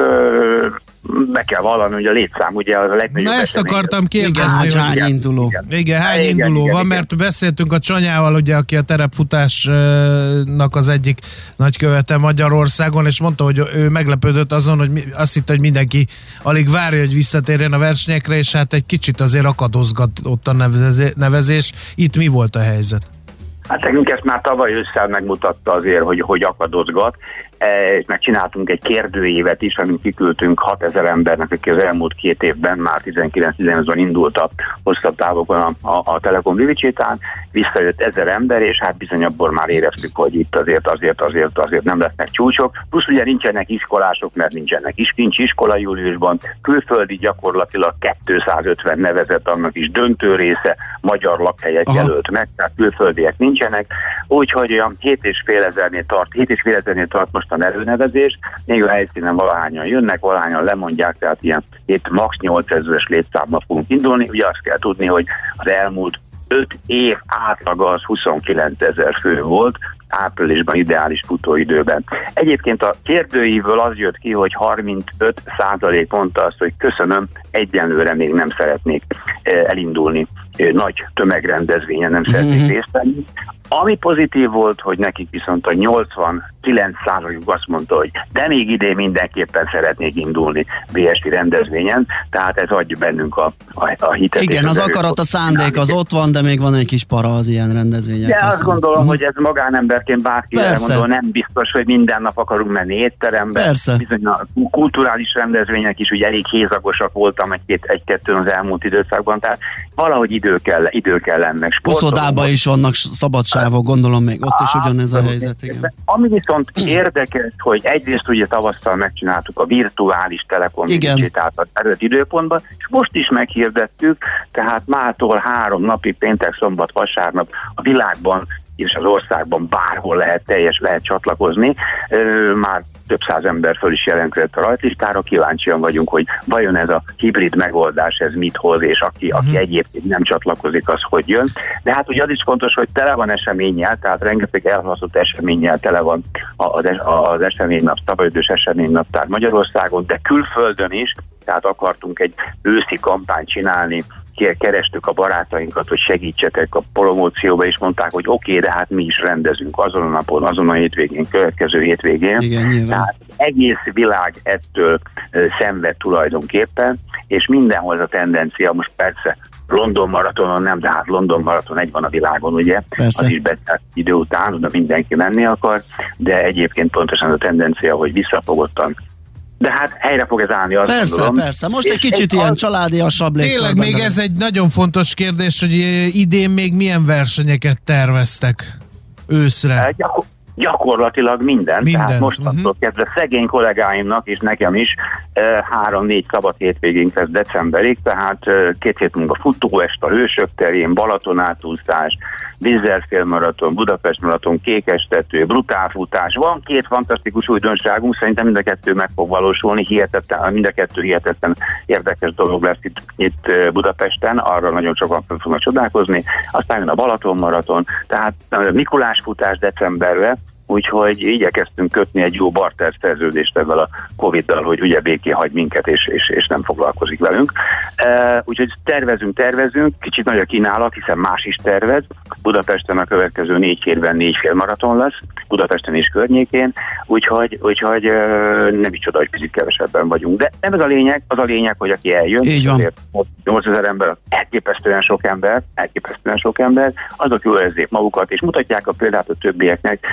D: meg kell vallani, hogy a létszám ugye az a legnagyobb
B: Na ezt akartam kérdezni.
A: Igen, hány induló.
B: Igen, igen hány igen, induló igen, van, igen. mert beszéltünk a Csanyával, ugye, aki a terepfutásnak az egyik nagykövete Magyarországon, és mondta, hogy ő meglepődött azon, hogy azt hitte, hogy mindenki alig várja, hogy visszatérjen a versenyekre, és hát egy kicsit azért akadozgat ott a nevezés. Itt mi volt a helyzet?
D: Hát nekünk ezt már tavaly ősszel megmutatta azért, hogy, hogy akadozgat. És megcsináltunk egy kérdőévet is, amit kiküldtünk 6000 embernek, aki az elmúlt két évben, már 19-18-ban indult a hosszabb távokon a, a, a Telekom Vivicsétán, visszajött ezer ember, és hát bizony abból már éreztük, hogy itt azért, azért, azért, azért nem lesznek csúcsok. Plusz ugye nincsenek iskolások, mert nincsenek is, nincs iskola júliusban, külföldi gyakorlatilag 250 nevezett, annak is döntő része, magyar lakhelyet Aha. jelölt meg, tehát külföldiek nincsenek, úgyhogy olyan 7,5 ezernél tart, 7,5 ezernél tart most mostan előnevezés, még a helyszínen valahányan jönnek, valahányan lemondják, tehát ilyen itt max. 8000-es létszámmal fogunk indulni. Ugye azt kell tudni, hogy az elmúlt 5 év átlaga az 29 ezer fő volt, áprilisban ideális futóidőben. Egyébként a kérdőívből az jött ki, hogy 35 százalék mondta azt, hogy köszönöm, egyenlőre még nem szeretnék eh, elindulni eh, nagy tömegrendezvényen, nem szeretnék mm-hmm. részt venni. Ami pozitív volt, hogy nekik viszont a 89 százalék azt mondta, hogy de még idén mindenképpen szeretnék indulni BST rendezvényen, tehát ez adja bennünk a, a, a hitet.
A: Igen, az, az akarat, a szándék az ott van, de még van egy kis para az ilyen rendezvények.
D: De azt gondolom, hogy ez magánemberként bárki elmondó, nem biztos, hogy minden nap akarunk menni étterembe.
A: Persze.
D: Bizony a kulturális rendezvények is ugye elég hézagosak voltam egy-kettőn egy az elmúlt időszakban, tehát valahogy idő kell, idő kell ennek.
A: Puszodában is vannak szabadság távol, gondolom még ott is ugyanez a helyzet, igen.
D: Ami viszont érdekes, hogy egyrészt ugye tavasztal megcsináltuk a virtuális telekom tehát az eredeti időpontban, és most is meghirdettük, tehát mától három napi péntek, szombat, vasárnap a világban és az országban bárhol lehet teljes lehet csatlakozni. Már több száz ember föl is jelentkezett a rajtlistára, kíváncsian vagyunk, hogy vajon ez a hibrid megoldás ez mit hoz, és aki, aki
B: Mhm.
D: egyébként nem csatlakozik, az hogy jön. De hát ugye az is fontos, hogy tele van eseménnyel, tehát rengeteg elhalasztott eseménnyel tele van az, az eseménynap, szabadidős eseménynaptár Magyarországon, de külföldön is, tehát akartunk egy őszi kampányt csinálni, kerestük a barátainkat, hogy segítsetek a promócióba, és mondták, hogy oké, okay, de hát mi is rendezünk azon a napon, azon a hétvégén, következő hétvégén.
A: Igen, nyilván.
D: Tehát egész világ ettől szenved tulajdonképpen, és mindenhol ez a tendencia, most persze London maratonon nem, de hát London maraton egy van a világon, ugye?
A: Persze.
D: Az is betelt idő után, oda mindenki menni akar, de egyébként pontosan a tendencia, hogy visszafogottan. De hát helyre fog ez állni, azt
A: Persze,
D: gondolom.
A: persze. Most egy
D: És
A: kicsit
D: egy-
A: ilyen
D: az-
A: családiasabb.
B: Tényleg még ez egy nagyon fontos kérdés, hogy eh, idén még milyen versenyeket terveztek őszre.
D: Gyakor- gyakorlatilag minden.
B: Mindent,
D: Tehát mostantól
B: mhm.
D: kezdve szegény kollégáimnak és nekem is három-négy szabad hétvégénk lesz decemberig, tehát eh, két hét múlva futóest a Hősök terén, Balaton átúszás, Vízzelfélmaraton, Budapest maraton, Kékestető, brutálfutás. Van két fantasztikus újdonságunk, szerintem mind a kettő meg fog valósulni, hihetetlen, mind a kettő hihetetlen érdekes dolog lesz itt, itt Budapesten, arra nagyon sokan fognak csodálkozni. Aztán jön a Balaton maraton, tehát eh, Mikulás futás decemberre, Úgyhogy igyekeztünk kötni egy jó barter szerződést ezzel a Covid-dal, hogy ugye béké hagy minket, és, és, és nem foglalkozik velünk. E, úgyhogy tervezünk, tervezünk, kicsit nagy a kínálat, hiszen más is tervez. Budapesten a következő négy hétben négy fél maraton lesz, Budapesten és környékén, úgyhogy, úgyhogy e, nem is csoda, hogy picit kevesebben vagyunk. De nem ez a lényeg, az a lényeg, hogy aki eljön,
A: Így van.
D: azért 8000 ember, elképesztően sok ember, elképesztően sok ember, azok jól érzik magukat, és mutatják a példát a többieknek,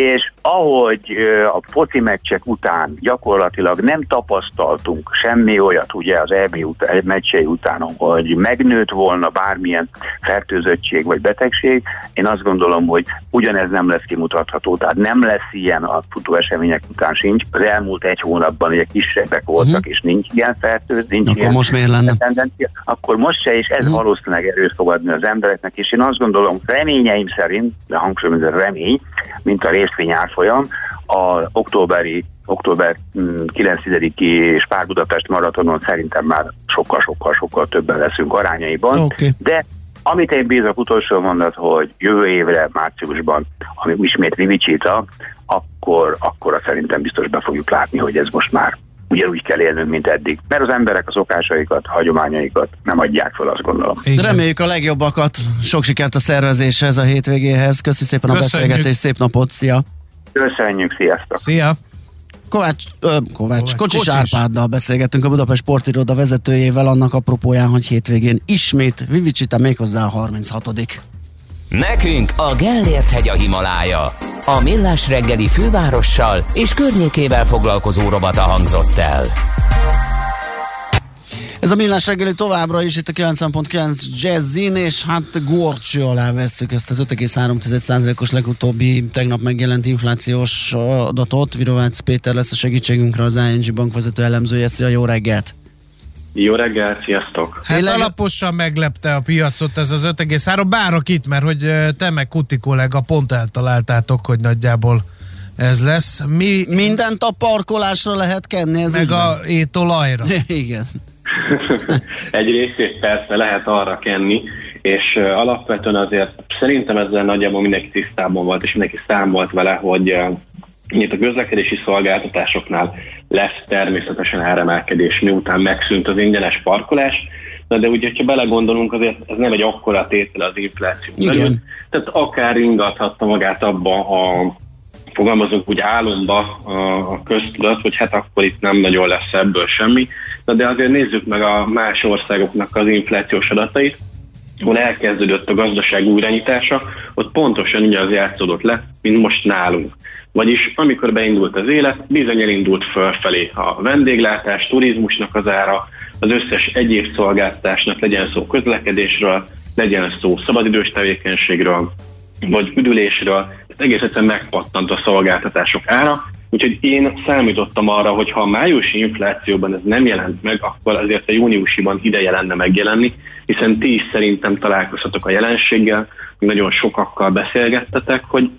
D: és ahogy a foci meccsek után gyakorlatilag nem tapasztaltunk semmi olyat, ugye az EB ut- meccsei után, hogy megnőtt volna bármilyen fertőzöttség vagy betegség, én azt gondolom, hogy ugyanez nem lesz kimutatható, tehát nem lesz ilyen a futóesemények után sincs. Az elmúlt egy hónapban ugye kisebbek voltak, uh-huh. és nincs ilyen fertőz, nincs
A: Akkor
D: ilyen
A: most miért lenne?
D: tendencia, akkor most se, és ez
A: Mhm.
D: valószínűleg erőt fog adni az embereknek, és én azt gondolom, reményeim szerint, de hangsúlyom, ez a remény, mint a részvény árfolyam, a októberi október mm, 9-i Spár Budapest maratonon szerintem már sokkal-sokkal-sokkal többen leszünk arányaiban,
A: Oké.
D: de amit én bízok utolsó mondat, hogy jövő évre, márciusban, ami ismét Vivicsita, akkor, akkor szerintem biztos be fogjuk látni, hogy ez most már ugyanúgy kell élnünk, mint eddig. Mert az emberek a szokásaikat, hagyományaikat nem adják fel, azt gondolom.
A: De reméljük a legjobbakat. Sok sikert a szervezéshez, a hétvégéhez. Köszi szépen a
B: Köszönjük.
A: beszélgetést, szép napot, szia!
D: Köszönjük, sziasztok!
B: Szia!
A: Kovács, ö, Kovács,
B: Kovács,
A: Kocsis,
B: Kocsis.
A: Árpáddal beszélgettünk a Budapest Sportiroda vezetőjével annak apropóján, hogy hétvégén ismét Vivicsita méghozzá a 36
C: Nekünk a Gellért hegy a Himalája. A Millás reggeli fővárossal és környékével foglalkozó rovata hangzott el.
A: Ez a millás reggeli továbbra is itt a 90.9 Jazzin, és hát gorcső alá vesszük ezt az 5,3%-os legutóbbi tegnap megjelent inflációs adatot. Virovácz Péter lesz a segítségünkre az ING bankvezető elemzője. Szia, jó reggelt!
E: Jó reggelt, sziasztok!
B: Hát
A: Tényleg-
B: alaposan meglepte a piacot ez az 5,3, bár a itt, mert hogy te meg Kuti kollega pont eltaláltátok, hogy nagyjából ez lesz. Mi
A: Mindent a parkolásra lehet kenni, ez
B: meg a étolajra.
A: Igen.
E: Egy részét persze lehet arra kenni, és alapvetően azért szerintem ezzel nagyjából mindenki tisztában volt, és mindenki számolt vele, hogy itt a közlekedési szolgáltatásoknál lesz természetesen áremelkedés, miután megszűnt az ingyenes parkolás, Na de ugye, ha belegondolunk, azért ez nem egy akkora tétel az infláció
A: Igen.
E: belül. Tehát akár ingathatta magát abba a fogalmazunk úgy álomba a, köztudat, hogy hát akkor itt nem nagyon lesz ebből semmi. Na de azért nézzük meg a más országoknak az inflációs adatait, ahol elkezdődött a gazdaság újranyitása, ott pontosan ugye az játszódott le, mint most nálunk. Vagyis amikor beindult az élet, bizony elindult fölfelé a vendéglátás, turizmusnak az ára, az összes egyéb szolgáltatásnak legyen szó közlekedésről, legyen szó szabadidős tevékenységről, vagy üdülésről, tehát egész egyszerűen megpattant a szolgáltatások ára, úgyhogy én számítottam arra, hogy ha a májusi inflációban ez nem jelent meg, akkor azért a júniusiban ideje lenne megjelenni, hiszen ti is szerintem találkozhatok a jelenséggel, nagyon sokakkal beszélgettetek, hogy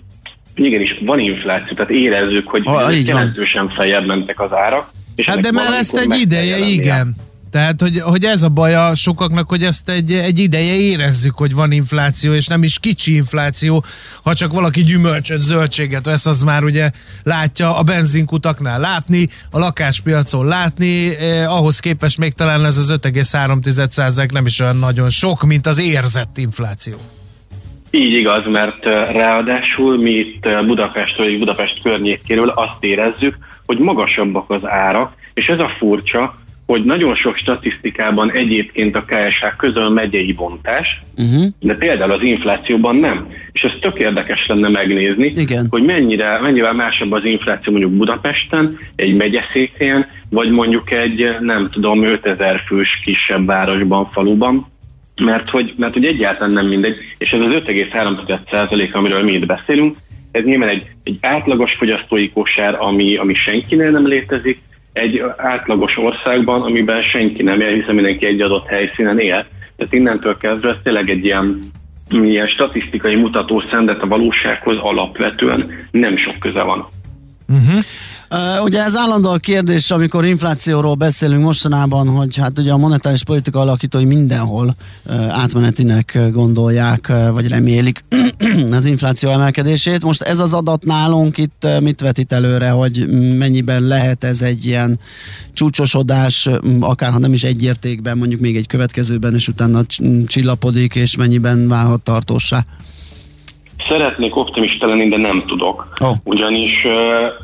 E: igenis van infláció, tehát érezzük, hogy
A: Ha,
E: jelentősen feljebb mentek az árak. És
B: Hát de már ezt egy ideje, igen. Tehát, hogy, hogy ez a baja sokaknak, hogy ezt egy, egy ideje érezzük, hogy van infláció, és nem is kicsi infláció, ha csak valaki gyümölcsöt, zöldséget vesz, az már ugye látja a benzinkutaknál látni, a lakáspiacon látni, eh, ahhoz képest még talán ez az 5,3% nem is olyan nagyon sok, mint az érzett infláció.
E: Így igaz, mert eh, ráadásul mi itt eh, Budapestről, és Budapest környékéről azt érezzük, hogy magasabbak az árak, és ez a furcsa, hogy nagyon sok statisztikában egyébként a KSH közöl megyei bontás,
A: Uh-huh.
E: de például az inflációban nem. És ez tök érdekes lenne megnézni,
A: Igen.
E: hogy mennyire, mennyivel másabb az infláció mondjuk Budapesten, egy megyeszékhelyen, vagy mondjuk egy, nem tudom, 5000 fős kisebb városban, faluban, mert hogy, mert hogy egyáltalán nem mindegy, és ez az 5,3% amiről mi itt beszélünk, ez nyilván egy, egy átlagos fogyasztói kosár, ami, ami senkinél nem létezik, egy átlagos országban, amiben senki nem él, hiszen mindenki egy adott helyszínen él. Tehát innentől kezdve ez tényleg egy ilyen, ilyen statisztikai mutatószám, de a valósághoz alapvetően nem sok köze van.
A: Uh, ugye ez állandó a kérdés, amikor inflációról beszélünk mostanában, hogy hát ugye a monetáris politika alakítói mindenhol uh, átmenetinek gondolják, uh, vagy remélik az infláció emelkedését. Most ez az adat nálunk itt mit vetít előre, hogy mennyiben lehet ez egy ilyen csúcsosodás, akár ha nem is egy értékben, mondjuk még egy következőben, és utána cs- csillapodik, és mennyiben válhat tartósá?
E: Szeretnék optimista lenni, de nem tudok.
A: Ó.
E: Ugyanis uh,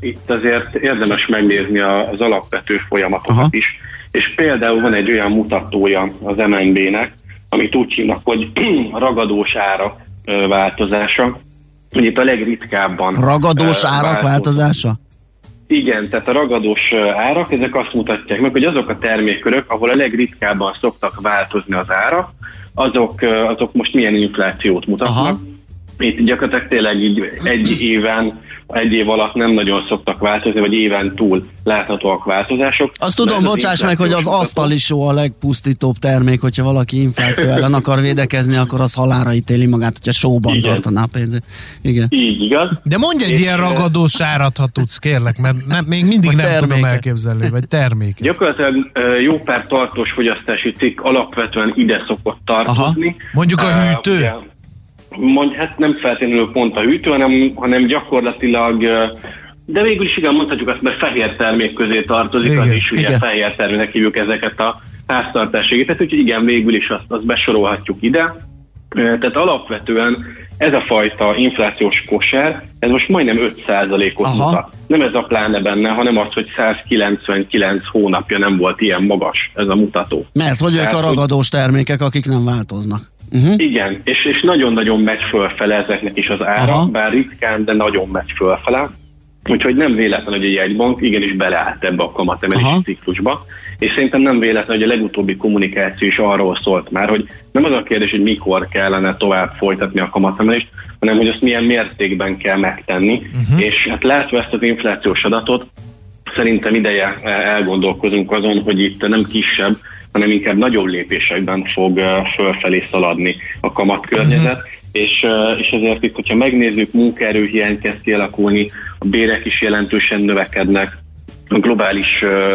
E: itt azért érdemes megnézni a, az alapvető folyamatokat
A: Aha.
E: is. És például van egy olyan mutatója az MNB-nek, amit úgy hívnak, hogy ragadós árak uh, változása. Hogy itt a legritkábban
A: Ragadós
E: uh,
A: árak változása?
E: Igen, tehát a ragadós árak, ezek azt mutatják meg, hogy azok a termékkörök, ahol a legritkábban szoktak változni az árak, azok, azok most milyen inflációt mutatnak.
A: Aha.
E: Itt gyakorlatilag tényleg így egy éven, egy év alatt nem nagyon szoktak változni, vagy éven túl láthatóak változások.
A: Azt tudom,
E: az
A: bocsáss meg, hogy az
E: inflációs
A: asztalisó a legpusztítóbb termék, hogyha valaki infláció ellen akar védekezni, akkor az halára ítéli magát, hogyha sóban
E: Igen.
A: tartaná a pénzét. Igen.
E: Így igaz.
B: De mondj egy
E: És,
B: ilyen ragadós árat, ha tudsz, kérlek, mert nem, még mindig nem tudom elképzelni, vagy terméket.
E: Gyakorlatilag jó pár tartós fogyasztási cikk alapvetően ide szokott tartozni.
B: Mondjuk a hűtő?
E: ugye, Mondj, hát nem feltétlenül pont a hűtő, hanem, hanem gyakorlatilag, de végül is igen, mondhatjuk azt, mert fehér termék közé tartozik,
B: Igen,
E: az is ugye
A: igen.
E: fehér terméknek hívjuk ezeket a háztartási gépet, úgyhogy igen, végül is azt, azt besorolhatjuk ide. Tehát alapvetően ez a fajta inflációs kosár, ez most majdnem 5%-ot
A: Aha.
E: mutat. Nem ez a pláne benne, hanem az, hogy 199 hónapja nem volt ilyen magas ez a mutató.
A: Mert hogy ők a ragadós termékek, akik nem változnak. Uh-huh.
E: Igen, és, és nagyon-nagyon megy fölfele ezeknek is az ára,
A: Aha.
E: bár ritkán, de nagyon megy fölfele. Úgyhogy nem véletlen, hogy egy jegybank igenis beleállt ebbe a kamatemelési ciklusba, és szerintem nem véletlen, hogy a legutóbbi kommunikáció is arról szólt már, hogy nem az a kérdés, hogy mikor kellene tovább folytatni a kamatemelést, hanem hogy azt milyen mértékben kell megtenni, uh-huh. és hát látva ezt az inflációs adatot, szerintem ideje eh, elgondolkozunk azon, hogy itt nem kisebb, hanem inkább nagyobb lépésekben fog fölfelé szaladni a kamatkörnyezet, uh-huh. és, eh, és ezért itt, hogyha megnézzük, munkaerőhiány kezd kialakulni, a bérek is jelentősen növekednek, globális...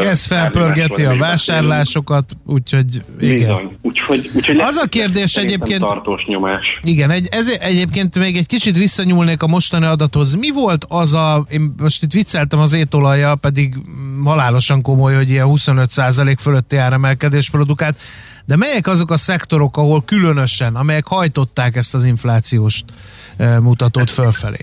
B: Ez felpörgeti a vásárlásokat, úgyhogy igen.
E: Bizony. Úgyhogy, úgyhogy
B: Az a kérdés egyébként-
E: tartós nyomás.
B: Igen, egy, ez egyébként még egy kicsit visszanyúlnék a mostani adathoz. Mi volt az a, én most itt vicceltem az étolajjal, pedig halálosan komoly, hogy ilyen 25% fölötti áremelkedés produkált, de melyek azok a szektorok, ahol különösen, amelyek hajtották ezt az inflációs mutatót fölfelé?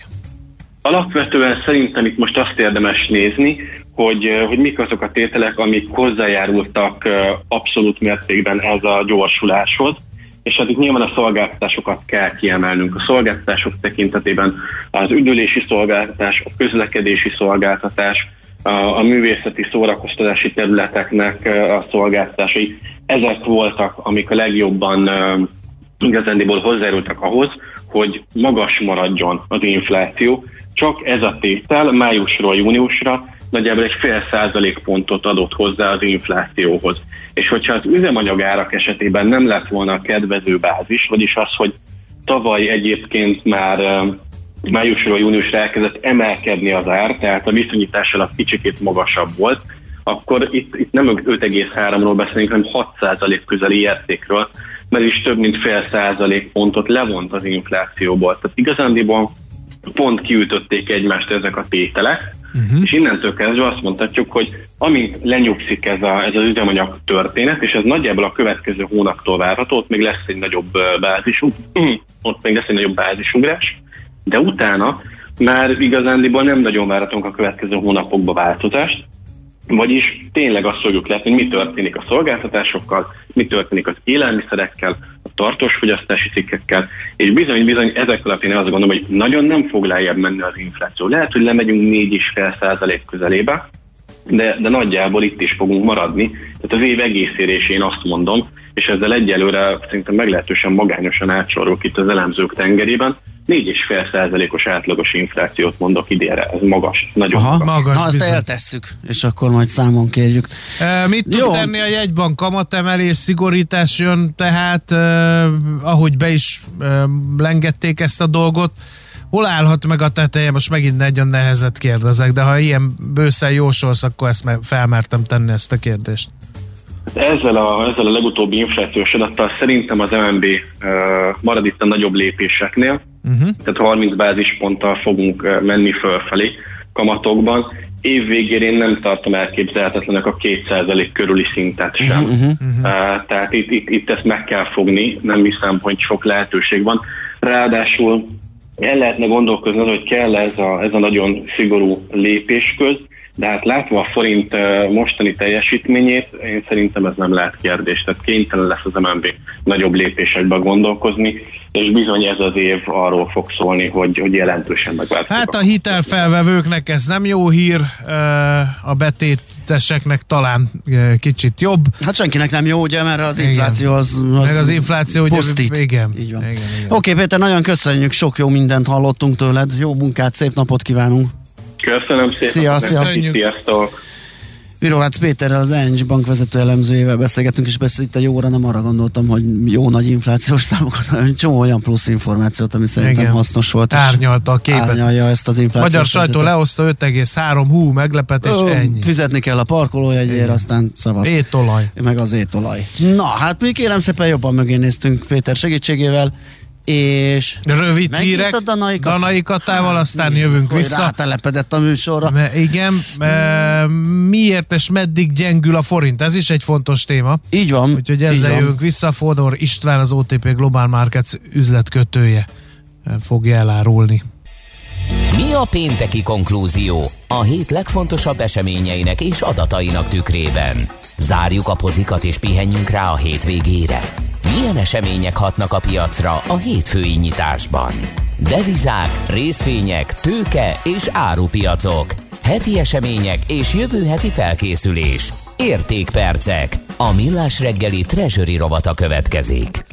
E: Alapvetően szerintem itt most azt érdemes nézni, hogy, eh, hogy mik azok a tételek, amik hozzájárultak eh, abszolút mértékben ez a gyorsuláshoz, és hát itt nyilván a szolgáltatásokat kell kiemelnünk. A szolgáltatások tekintetében az üdülési szolgáltatás, a közlekedési szolgáltatás, a, a művészeti szórakoztatási területeknek eh, a szolgáltatásai, ezek voltak, amik a legjobban igazándiból hozzájárultak ahhoz, hogy magas maradjon az infláció. Csak ez a tétel májusról júniusra nagyjából egy fél százalékpontot adott hozzá az inflációhoz. És hogyha az üzemanyagárak esetében nem lett volna a kedvező bázis, vagyis az, hogy tavaly egyébként már májusról júniusra elkezdett emelkedni az ár, tehát a viszonyítás alatt kicsikét magasabb volt, akkor itt, itt nem 5,3-ról beszélünk, hanem 6% közeli értékről, mert is több mint fél százalék pontot levont az inflációból. Tehát igazándiból pont kiütötték egymást ezek a tételek, uh-huh. és innentől kezdve azt mondhatjuk, hogy amint lenyugszik ez, a, ez az üzemanyag történet, és ez nagyjából a következő hónaptól várható, ott még lesz egy nagyobb bázis, ott még lesz egy nagyobb bázisugrás, de utána már igazándiból nem nagyon várhatunk a következő hónapokba változást, vagyis tényleg azt fogjuk látni, mi történik a szolgáltatásokkal, mi történik az élelmiszerekkel, a tartós fogyasztási cikkekkel, és bizony-bizony ezek alatt én azt gondolom, hogy nagyon nem fog lejjebb menni az infláció. Lehet, hogy lemegyünk 4,5 közelébe, de, de nagyjából itt is fogunk maradni. Tehát az év egészére is én azt mondom, és ezzel egyelőre szerintem meglehetősen magányosan átsorolok itt az elemzők tengerében, 4,5%-os átlagos inflációt mondok idénre, ez magas, nagyon
A: Aha,
E: magas.
A: magas. Na azt bizony. eltesszük, és akkor majd számon kérjük.
B: E, mit tud Jó. tenni a jegybank? Kamatemelés, szigorítás jön, tehát e, ahogy be is e, lengették ezt a dolgot, hol állhat meg a teteje? Most megint nagyon nehezet kérdezek, de ha ilyen bőszen jósolsz, akkor ezt felmertem tenni ezt a kérdést.
E: Ezzel a, ezzel a legutóbbi inflációs adattal szerintem az MNB uh, marad itt a nagyobb lépéseknél, uh-huh. tehát 30 bázisponttal fogunk menni fölfelé kamatokban. Év végén én nem tartom elképzelhetetlenek a 2% körüli szintet sem. Uh-huh, uh-huh. Uh, tehát itt, itt, itt ezt meg kell fogni, nem hiszem, hogy sok lehetőség van. Ráadásul el lehetne gondolkozni, hogy kell ez a, ez a nagyon szigorú lépésköz, de hát látva a forint mostani teljesítményét, én szerintem ez nem lehet kérdés. Tehát kénytelen lesz az MNB nagyobb lépésekbe gondolkozni, és bizony ez az év arról fog szólni, hogy, hogy jelentősen megváltozik.
B: Hát a hitelfelvevőknek ez nem jó hír, a betéteseknek talán kicsit jobb.
A: Hát senkinek nem jó, ugye, mert az infláció az,
B: az Meg az infláció ugye,
A: pusztít.
B: Igen.
A: Így van. igen, igen. Oké, Péter, nagyon köszönjük, sok jó mindent hallottunk tőled, jó munkát, szép napot kívánunk!
E: Köszönöm szépen.
A: Szia, szia.
E: Sziasztok.
A: Virovácz Péterrel, az ENGE bankvezető elemzőjével beszélgetünk, és persze itt a jóra nem arra gondoltam, hogy jó nagy inflációs számokat, hanem csomó olyan plusz információt, ami szerintem Igen. hasznos volt.
B: Árnyalta a képet.
A: Árnyalja ezt az inflációt.
B: Magyar sajtó lehozta 5,3 hú, meglepetés, Ö, ennyi.
A: Fizetni kell a parkolójegyért, aztán szavaz.
B: Étolaj.
A: Meg az étolaj. Na, hát mi kérem szépen jobban mögé néztünk Péter segítségével és
B: rövid hírek a Danai, Kat- Danai Katával, hát, aztán nézd, jövünk vissza.
A: Rátelepedett a műsorra.
B: Me, igen, e, miért és meddig gyengül a forint? Ez is egy fontos téma.
A: Így van.
B: Úgyhogy ezzel jövünk van. vissza. Fodor István, az OTP Global Markets üzletkötője fogja elárulni.
C: Mi a pénteki konklúzió a hét legfontosabb eseményeinek és adatainak tükrében? Zárjuk a pozikat és pihenjünk rá a hétvégére. Milyen események hatnak a piacra a hétfői nyitásban? Devizák, részvények, tőke és árupiacok. Heti események és jövő heti felkészülés. Értékpercek. A millás reggeli treasury rovata következik.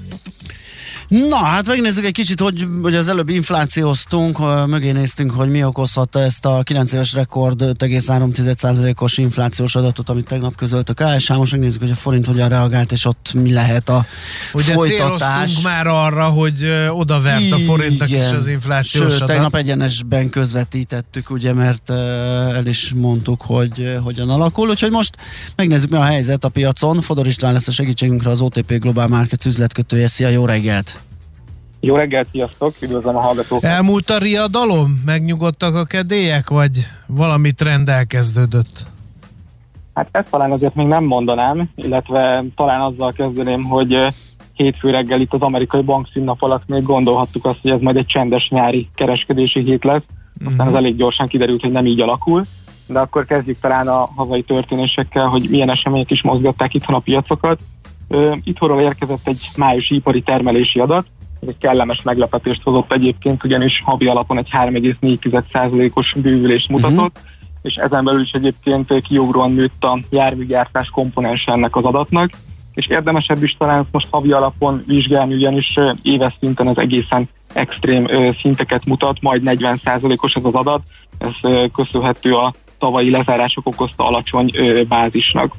A: Na, hát megnézzük egy kicsit, hogy, hogy az előbb inflációztunk, mögé néztünk, hogy mi okozhatta ezt a 9 éves rekord 5,3%-os inflációs adatot, amit tegnap közölt a KSH. Most megnézzük, hogy a forint hogyan reagált, és ott mi lehet a
B: Ugye folytatás. már arra, hogy odavert a forintnak Igen. is az inflációs Sőt, adat.
A: tegnap egyenesben közvetítettük, ugye, mert el is mondtuk, hogy hogyan alakul. Úgyhogy most megnézzük, mi a helyzet a piacon. Fodor István lesz a segítségünkre az OTP Global Markets üzletkötője. Szia, jó reggelt!
F: Jó reggelt, sziasztok! Üdvözlöm a hallgatókat!
B: Elmúlt a riadalom? Megnyugodtak a kedélyek, vagy valami trend elkezdődött?
F: Hát ezt talán azért még nem mondanám, illetve talán azzal kezdeném, hogy hétfő reggel itt az amerikai bankszínnap alatt még gondolhattuk azt, hogy ez majd egy csendes nyári kereskedési hét lesz, aztán uh-huh. ez elég gyorsan kiderült, hogy nem így alakul, de akkor kezdjük talán a hazai történésekkel, hogy milyen események is mozgatták itthon a piacokat. Itthonról érkezett egy májusi ipari termelési adat, egy kellemes meglepetést hozott egyébként, ugyanis havi alapon egy 3,4%-os bővülést mutatott, uh-huh. és ezen belül is egyébként kiugróan nőtt a járműgyártás komponens ennek az adatnak, és érdemesebb is talán ezt most havi alapon vizsgálni, ugyanis éves szinten az egészen extrém szinteket mutat, majd 40%-os ez az adat, ez köszönhető a tavalyi lezárások okozta alacsony bázisnak.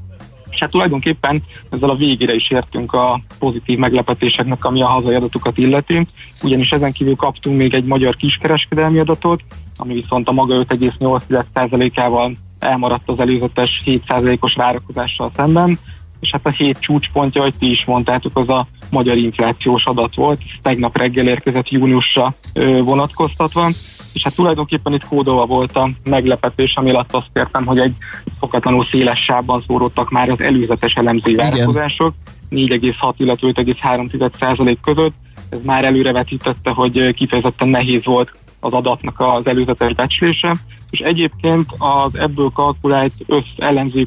F: És hát tulajdonképpen ezzel a végére is értünk a pozitív meglepetéseknek, ami a hazai adatokat illeti, ugyanis ezen kívül kaptunk még egy magyar kiskereskedelmi adatot, ami viszont a maga 5,8%-ával elmaradt az előzetes 7%-os várakozással szemben, és hát a hét csúcspontja, hogy ti is mondtátok, az a magyar inflációs adat volt, tegnap reggel érkezett júniusra vonatkoztatva, és hát tulajdonképpen itt kódolva volt a meglepetés, ami alatt azt értem, hogy egy szokatlanul széles sávban szóródtak már az előzetes elemzői várakozások, 4,6, illetve 5,3 között. Ez már előrevetítette, hogy kifejezetten nehéz volt az adatnak az előzetes becslése, és egyébként az ebből kalkulált össz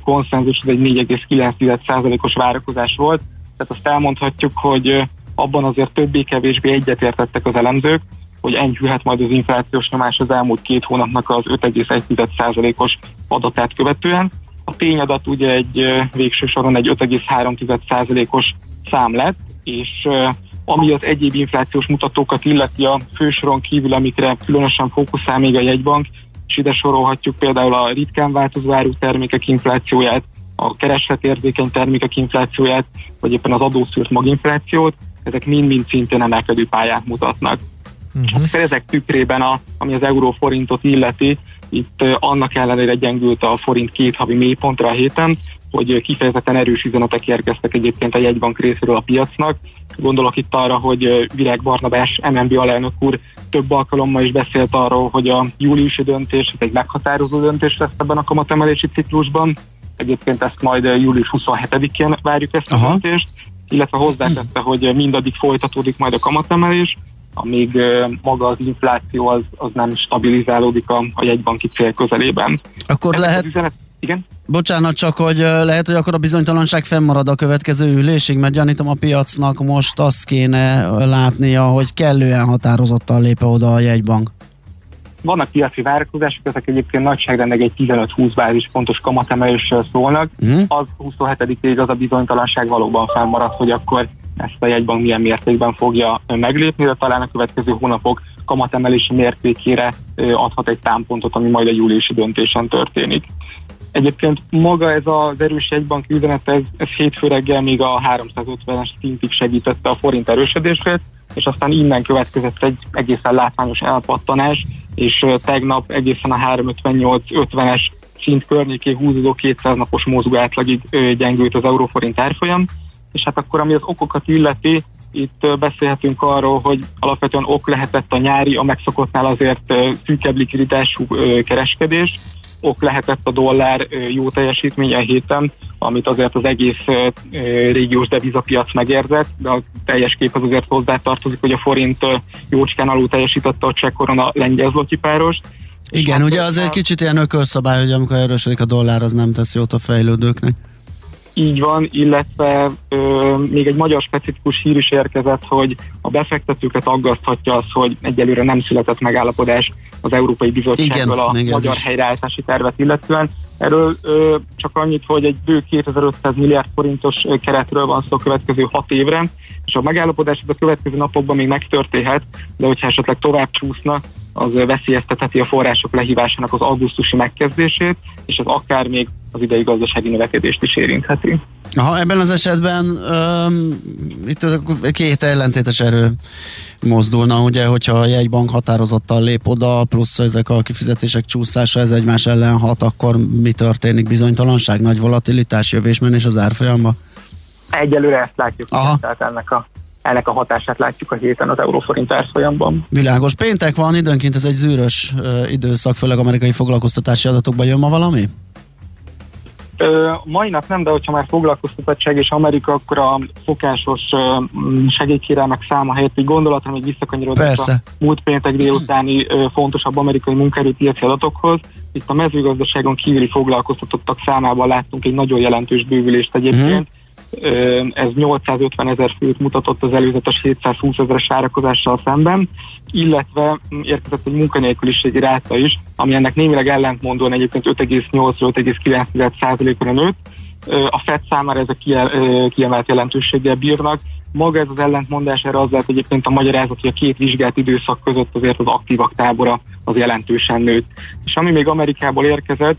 F: konszenzus ez egy 4,9%-os várakozás volt, tehát azt elmondhatjuk, hogy abban azért többé-kevésbé egyetértettek az elemzők, hogy enyhülhet majd az inflációs nyomás az elmúlt két hónapnak az 5,1%-os adatát követően. A tényadat ugye egy végső soron egy 5,3%-os szám lett, és ami az egyéb inflációs mutatókat illeti a fősoron kívül, amikre különösen fókuszál még a jegybank, és ide sorolhatjuk például a ritkán változó áru termékek inflációját, a keresletérzékeny termékek inflációját, vagy éppen az adószűrt maginflációt, ezek mind-mind szintén emelkedő pályát mutatnak. Uh-huh. Hát ezek tükrében, a, ami az euróforintot illeti, itt annak ellenére gyengült a forint két havi mélypontra a héten, hogy kifejezetten erős üzenetek érkeztek egyébként a jegybank részéről a piacnak. Gondolok itt arra, hogy Virág Barnabás MNB alelnök úr több alkalommal is beszélt arról, hogy a júliusi döntés egy meghatározó döntés lesz ebben a kamatemelési ciklusban. Egyébként ezt majd július 27-én várjuk ezt a Aha. döntést, illetve hozzátette, hogy mindaddig folytatódik majd a kamatemelés, amíg maga az infláció az, az nem stabilizálódik a, a jegybanki cél közelében.
A: Akkor Ez lehet... Üzenet,
F: igen?
A: Bocsánat, csak hogy lehet, hogy akkor a bizonytalanság fennmarad a következő ülésig, mert gyanítom a piacnak most azt kéne látnia, hogy kellően határozottan lép oda a jegybank.
F: Vannak piaci várakozások, ezek egyébként nagyságrendeg egy 15-20 bázis pontos kamatemelésről szólnak. Mm. Az 27-ig az a bizonytalanság valóban fennmarad, hogy akkor ezt a jegybank milyen mértékben fogja meglépni, de talán a következő hónapok kamatemelési mértékére adhat egy támpontot, ami majd a júliusi döntésen történik. Egyébként maga ez az erős jegybank üzenet, ez, ez hétfő reggel még a 350-es szintig segítette a forint erősödését, és aztán innen következett egy egészen látványos elpattanás, és tegnap egészen a 358-50-es szint környéké húzódó 200 napos mozgó átlagig gyengült az euróforint árfolyam, és hát akkor ami az okokat illeti, itt beszélhetünk arról, hogy alapvetően ok lehetett a nyári, a megszokottnál azért szűkebb likviditású kereskedés, ok lehetett a dollár jó teljesítménye héten, amit azért az egész régiós devizapiac megérzett, de a teljes kép az azért hozzátartozik, hogy a forint jócskán alul teljesítette a csekkoron a lengyel zloty páros.
A: Igen, ugye az egy kicsit ilyen ökölszabály, hogy amikor erősödik a dollár, az nem tesz jót a fejlődőknek.
F: Így van, illetve ö, még egy magyar specifikus hír is érkezett, hogy a befektetőket aggaszthatja az, hogy egyelőre nem született megállapodás az Európai Bizottsággal a magyar is. helyreállítási tervet illetően. Erről ö, csak annyit, hogy egy bő 2500 milliárd forintos keretről van szó a következő hat évre, és a megállapodás a következő napokban még megtörténhet, de hogyha esetleg tovább csúszna, az veszélyeztetheti a források lehívásának az augusztusi megkezdését, és ez akár még az idei gazdasági növekedést is érintheti.
A: Aha, ebben az esetben um, itt két ellentétes erő mozdulna, ugye, hogyha a jegybank határozottan lép oda, plusz ezek a kifizetések csúszása, ez egymás ellen hat, akkor mi történik? Bizonytalanság, nagy volatilitás, jövésmenés az árfolyamba?
F: Egyelőre ezt látjuk, Aha. tehát ennek a ennek a hatását látjuk a héten az euróforint árfolyamban.
A: Világos. Péntek van, időnként ez egy zűrös időszak, főleg amerikai foglalkoztatási adatokban jön ma valami?
F: Ö, mai nap nem, de hogyha már foglalkoztatottság és Amerika, akkor a szokásos uh, segélykérelmek száma helyett egy gondolatra még visszakanyarodott a múlt péntek délutáni uh, fontosabb amerikai munkaerőpiaci adatokhoz. Itt a mezőgazdaságon kívüli foglalkoztatottak számában láttunk egy nagyon jelentős bővülést egyébként. Uh-huh ez 850 ezer főt mutatott az előzetes 720 ezeres várakozással szemben, illetve érkezett egy munkanélküliségi ráta is, ami ennek némileg ellentmondóan egyébként 5,8-5,9%-ra nőtt. A FED számára ezek kiemelt jelentőséggel bírnak. Maga ez az ellentmondás erre az lehet egyébként a magyarázat, hogy a két vizsgált időszak között azért az aktívak tábora az jelentősen nőtt. És ami még Amerikából érkezett,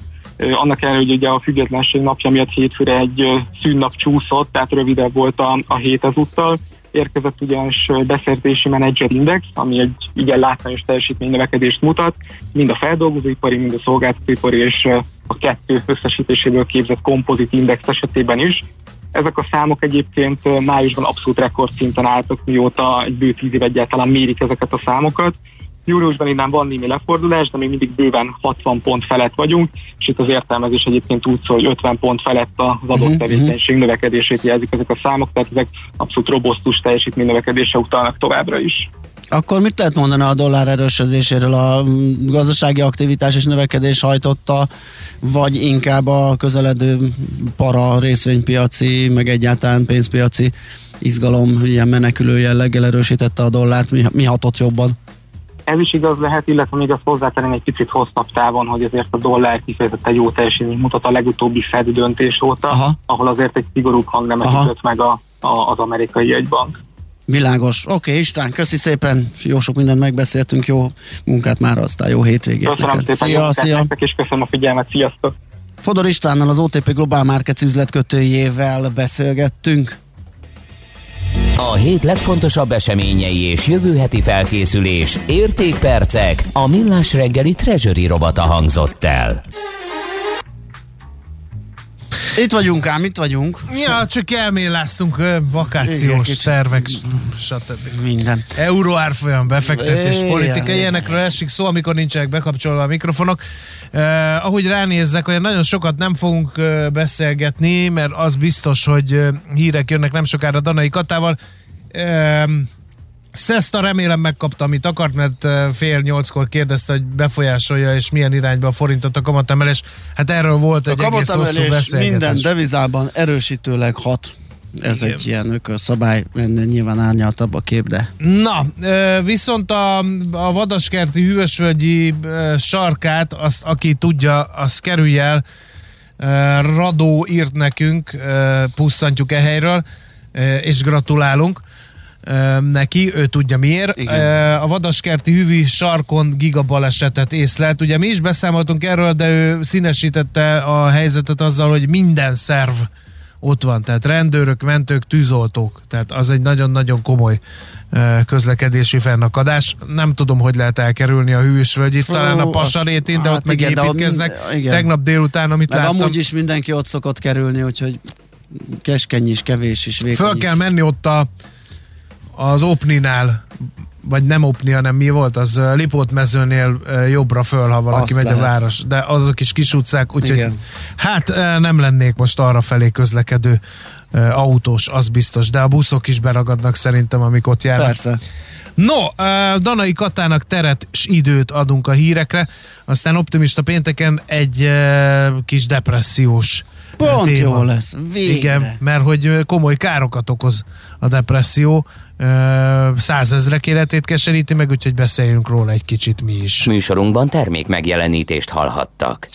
F: Annak ellenére, hogy ugye a függetlenség napja miatt hétfőre egy szűnnap csúszott, tehát rövidebb volt a, a hét ezúttal. Érkezett ugyanis beszerzési menedzser index, ami egy igen látványos teljesítménynövekedést mutat, mind a feldolgozóipari, mind a szolgáltatóipari és a kettő összesítéséből képzett kompozit index esetében is. Ezek a számok egyébként májusban abszolút rekordszinten álltak, mióta egy bő tíz év egyáltalán mérik ezeket a számokat. Júliusban innen van némi lefordulás, de még mindig bőven 60 pont felett vagyunk, és itt az értelmezés egyébként úgy szól, hogy 50 pont felett az adott uh-huh, tevékenység növekedését jelzik ezek a számok, tehát ezek abszolút robosztus teljesítmény növekedése utalnak továbbra is.
A: Akkor mit lehet mondani a dollár erősödéséről? A gazdasági aktivitás és növekedés hajtotta, vagy inkább a közeledő para részvénypiaci, meg egyáltalán pénzpiaci izgalom ilyen menekülő jelleggel erősítette a dollárt? Mi, mi hatott jobban?
F: Ez is igaz lehet, illetve még azt hozzátenni egy picit hosszabb távon, hogy azért a dollár kifejezetten jó teljesítmény mutat a legutóbbi Fed döntés óta, Aha. ahol azért egy szigorúbb hangnemet ütött meg a, a, az amerikai egybank.
A: Világos. Oké, okay, István, köszi szépen. Jó sok mindent megbeszéltünk, jó munkát már, aztán jó hétvégét
F: Köszönöm neked. szépen, szia, szia. Nektek, és köszönöm a figyelmet. Sziasztok!
A: Fodor Istvánnal, az OTP Global Markets üzletkötőjével beszélgettünk.
C: A hét legfontosabb eseményei és jövő heti felkészülés, értékpercek, a millás reggeli treasury robata hangzott el.
A: Itt vagyunk ám, itt vagyunk.
B: Ja, csak elméláztunk vakációs Igen, tervek, stb.
A: Minden.
B: Euró árfolyam, befektetés, é, politika, ilyenekről esik szó, amikor nincsenek bekapcsolva a mikrofonok. Uh, ahogy ránézzek, olyan nagyon sokat nem fogunk uh, beszélgetni, mert az biztos, hogy uh, hírek jönnek nem sokára Danai Katával. Uh, Szeszta remélem megkapta, amit akart, mert fél nyolckor kérdezte, hogy befolyásolja, és milyen irányba a forintot a kamatemelés. Hát erről volt egy a egész hosszú beszélgetés.
A: minden devizában erősítőleg hat. Ez Igen. egy ilyen ökölszabály, ennél nyilván árnyaltabb a kép, de...
B: Na, viszont a, a vadaskerti hűvösvölgyi sarkát, azt aki tudja, azt kerülj el. Radó írt nekünk, pusszantjuk e helyről, és gratulálunk neki, ő tudja miért. Igen. A vadaskerti hűvi sarkon gigabalesetet észlelt. Ugye mi is beszámoltunk erről, de ő színesítette a helyzetet azzal, hogy minden szerv ott van, tehát rendőrök, mentők, tűzoltók, tehát az egy nagyon-nagyon komoly közlekedési fennakadás. Nem tudom, hogy lehet elkerülni a hűvösvölgyit, talán a Pasarétin, de hát ott meg igen, építkeznek. Igen. Tegnap délután, amit meg láttam.
A: amúgy is mindenki ott szokott kerülni, úgyhogy keskeny is, kevés is, vékony
B: Föl kell menni ott a az Opninál vagy nem Opni, hanem mi volt, az Lipót mezőnél jobbra föl, ha valaki Azt megy lehet. a város. De azok is kis utcák, úgyhogy hát nem lennék most arra felé közlekedő autós, az biztos, de a buszok is beragadnak szerintem, amik ott járnak.
A: Persze.
B: No, Danai Katának teret és időt adunk a hírekre, aztán optimista pénteken egy kis depressziós
A: Pont téma. jó lesz, végre.
B: Igen, mert hogy komoly károkat okoz a depresszió, százezrek életét keseríti meg, úgyhogy beszéljünk róla egy kicsit mi is.
C: Műsorunkban termék megjelenítést hallhattak.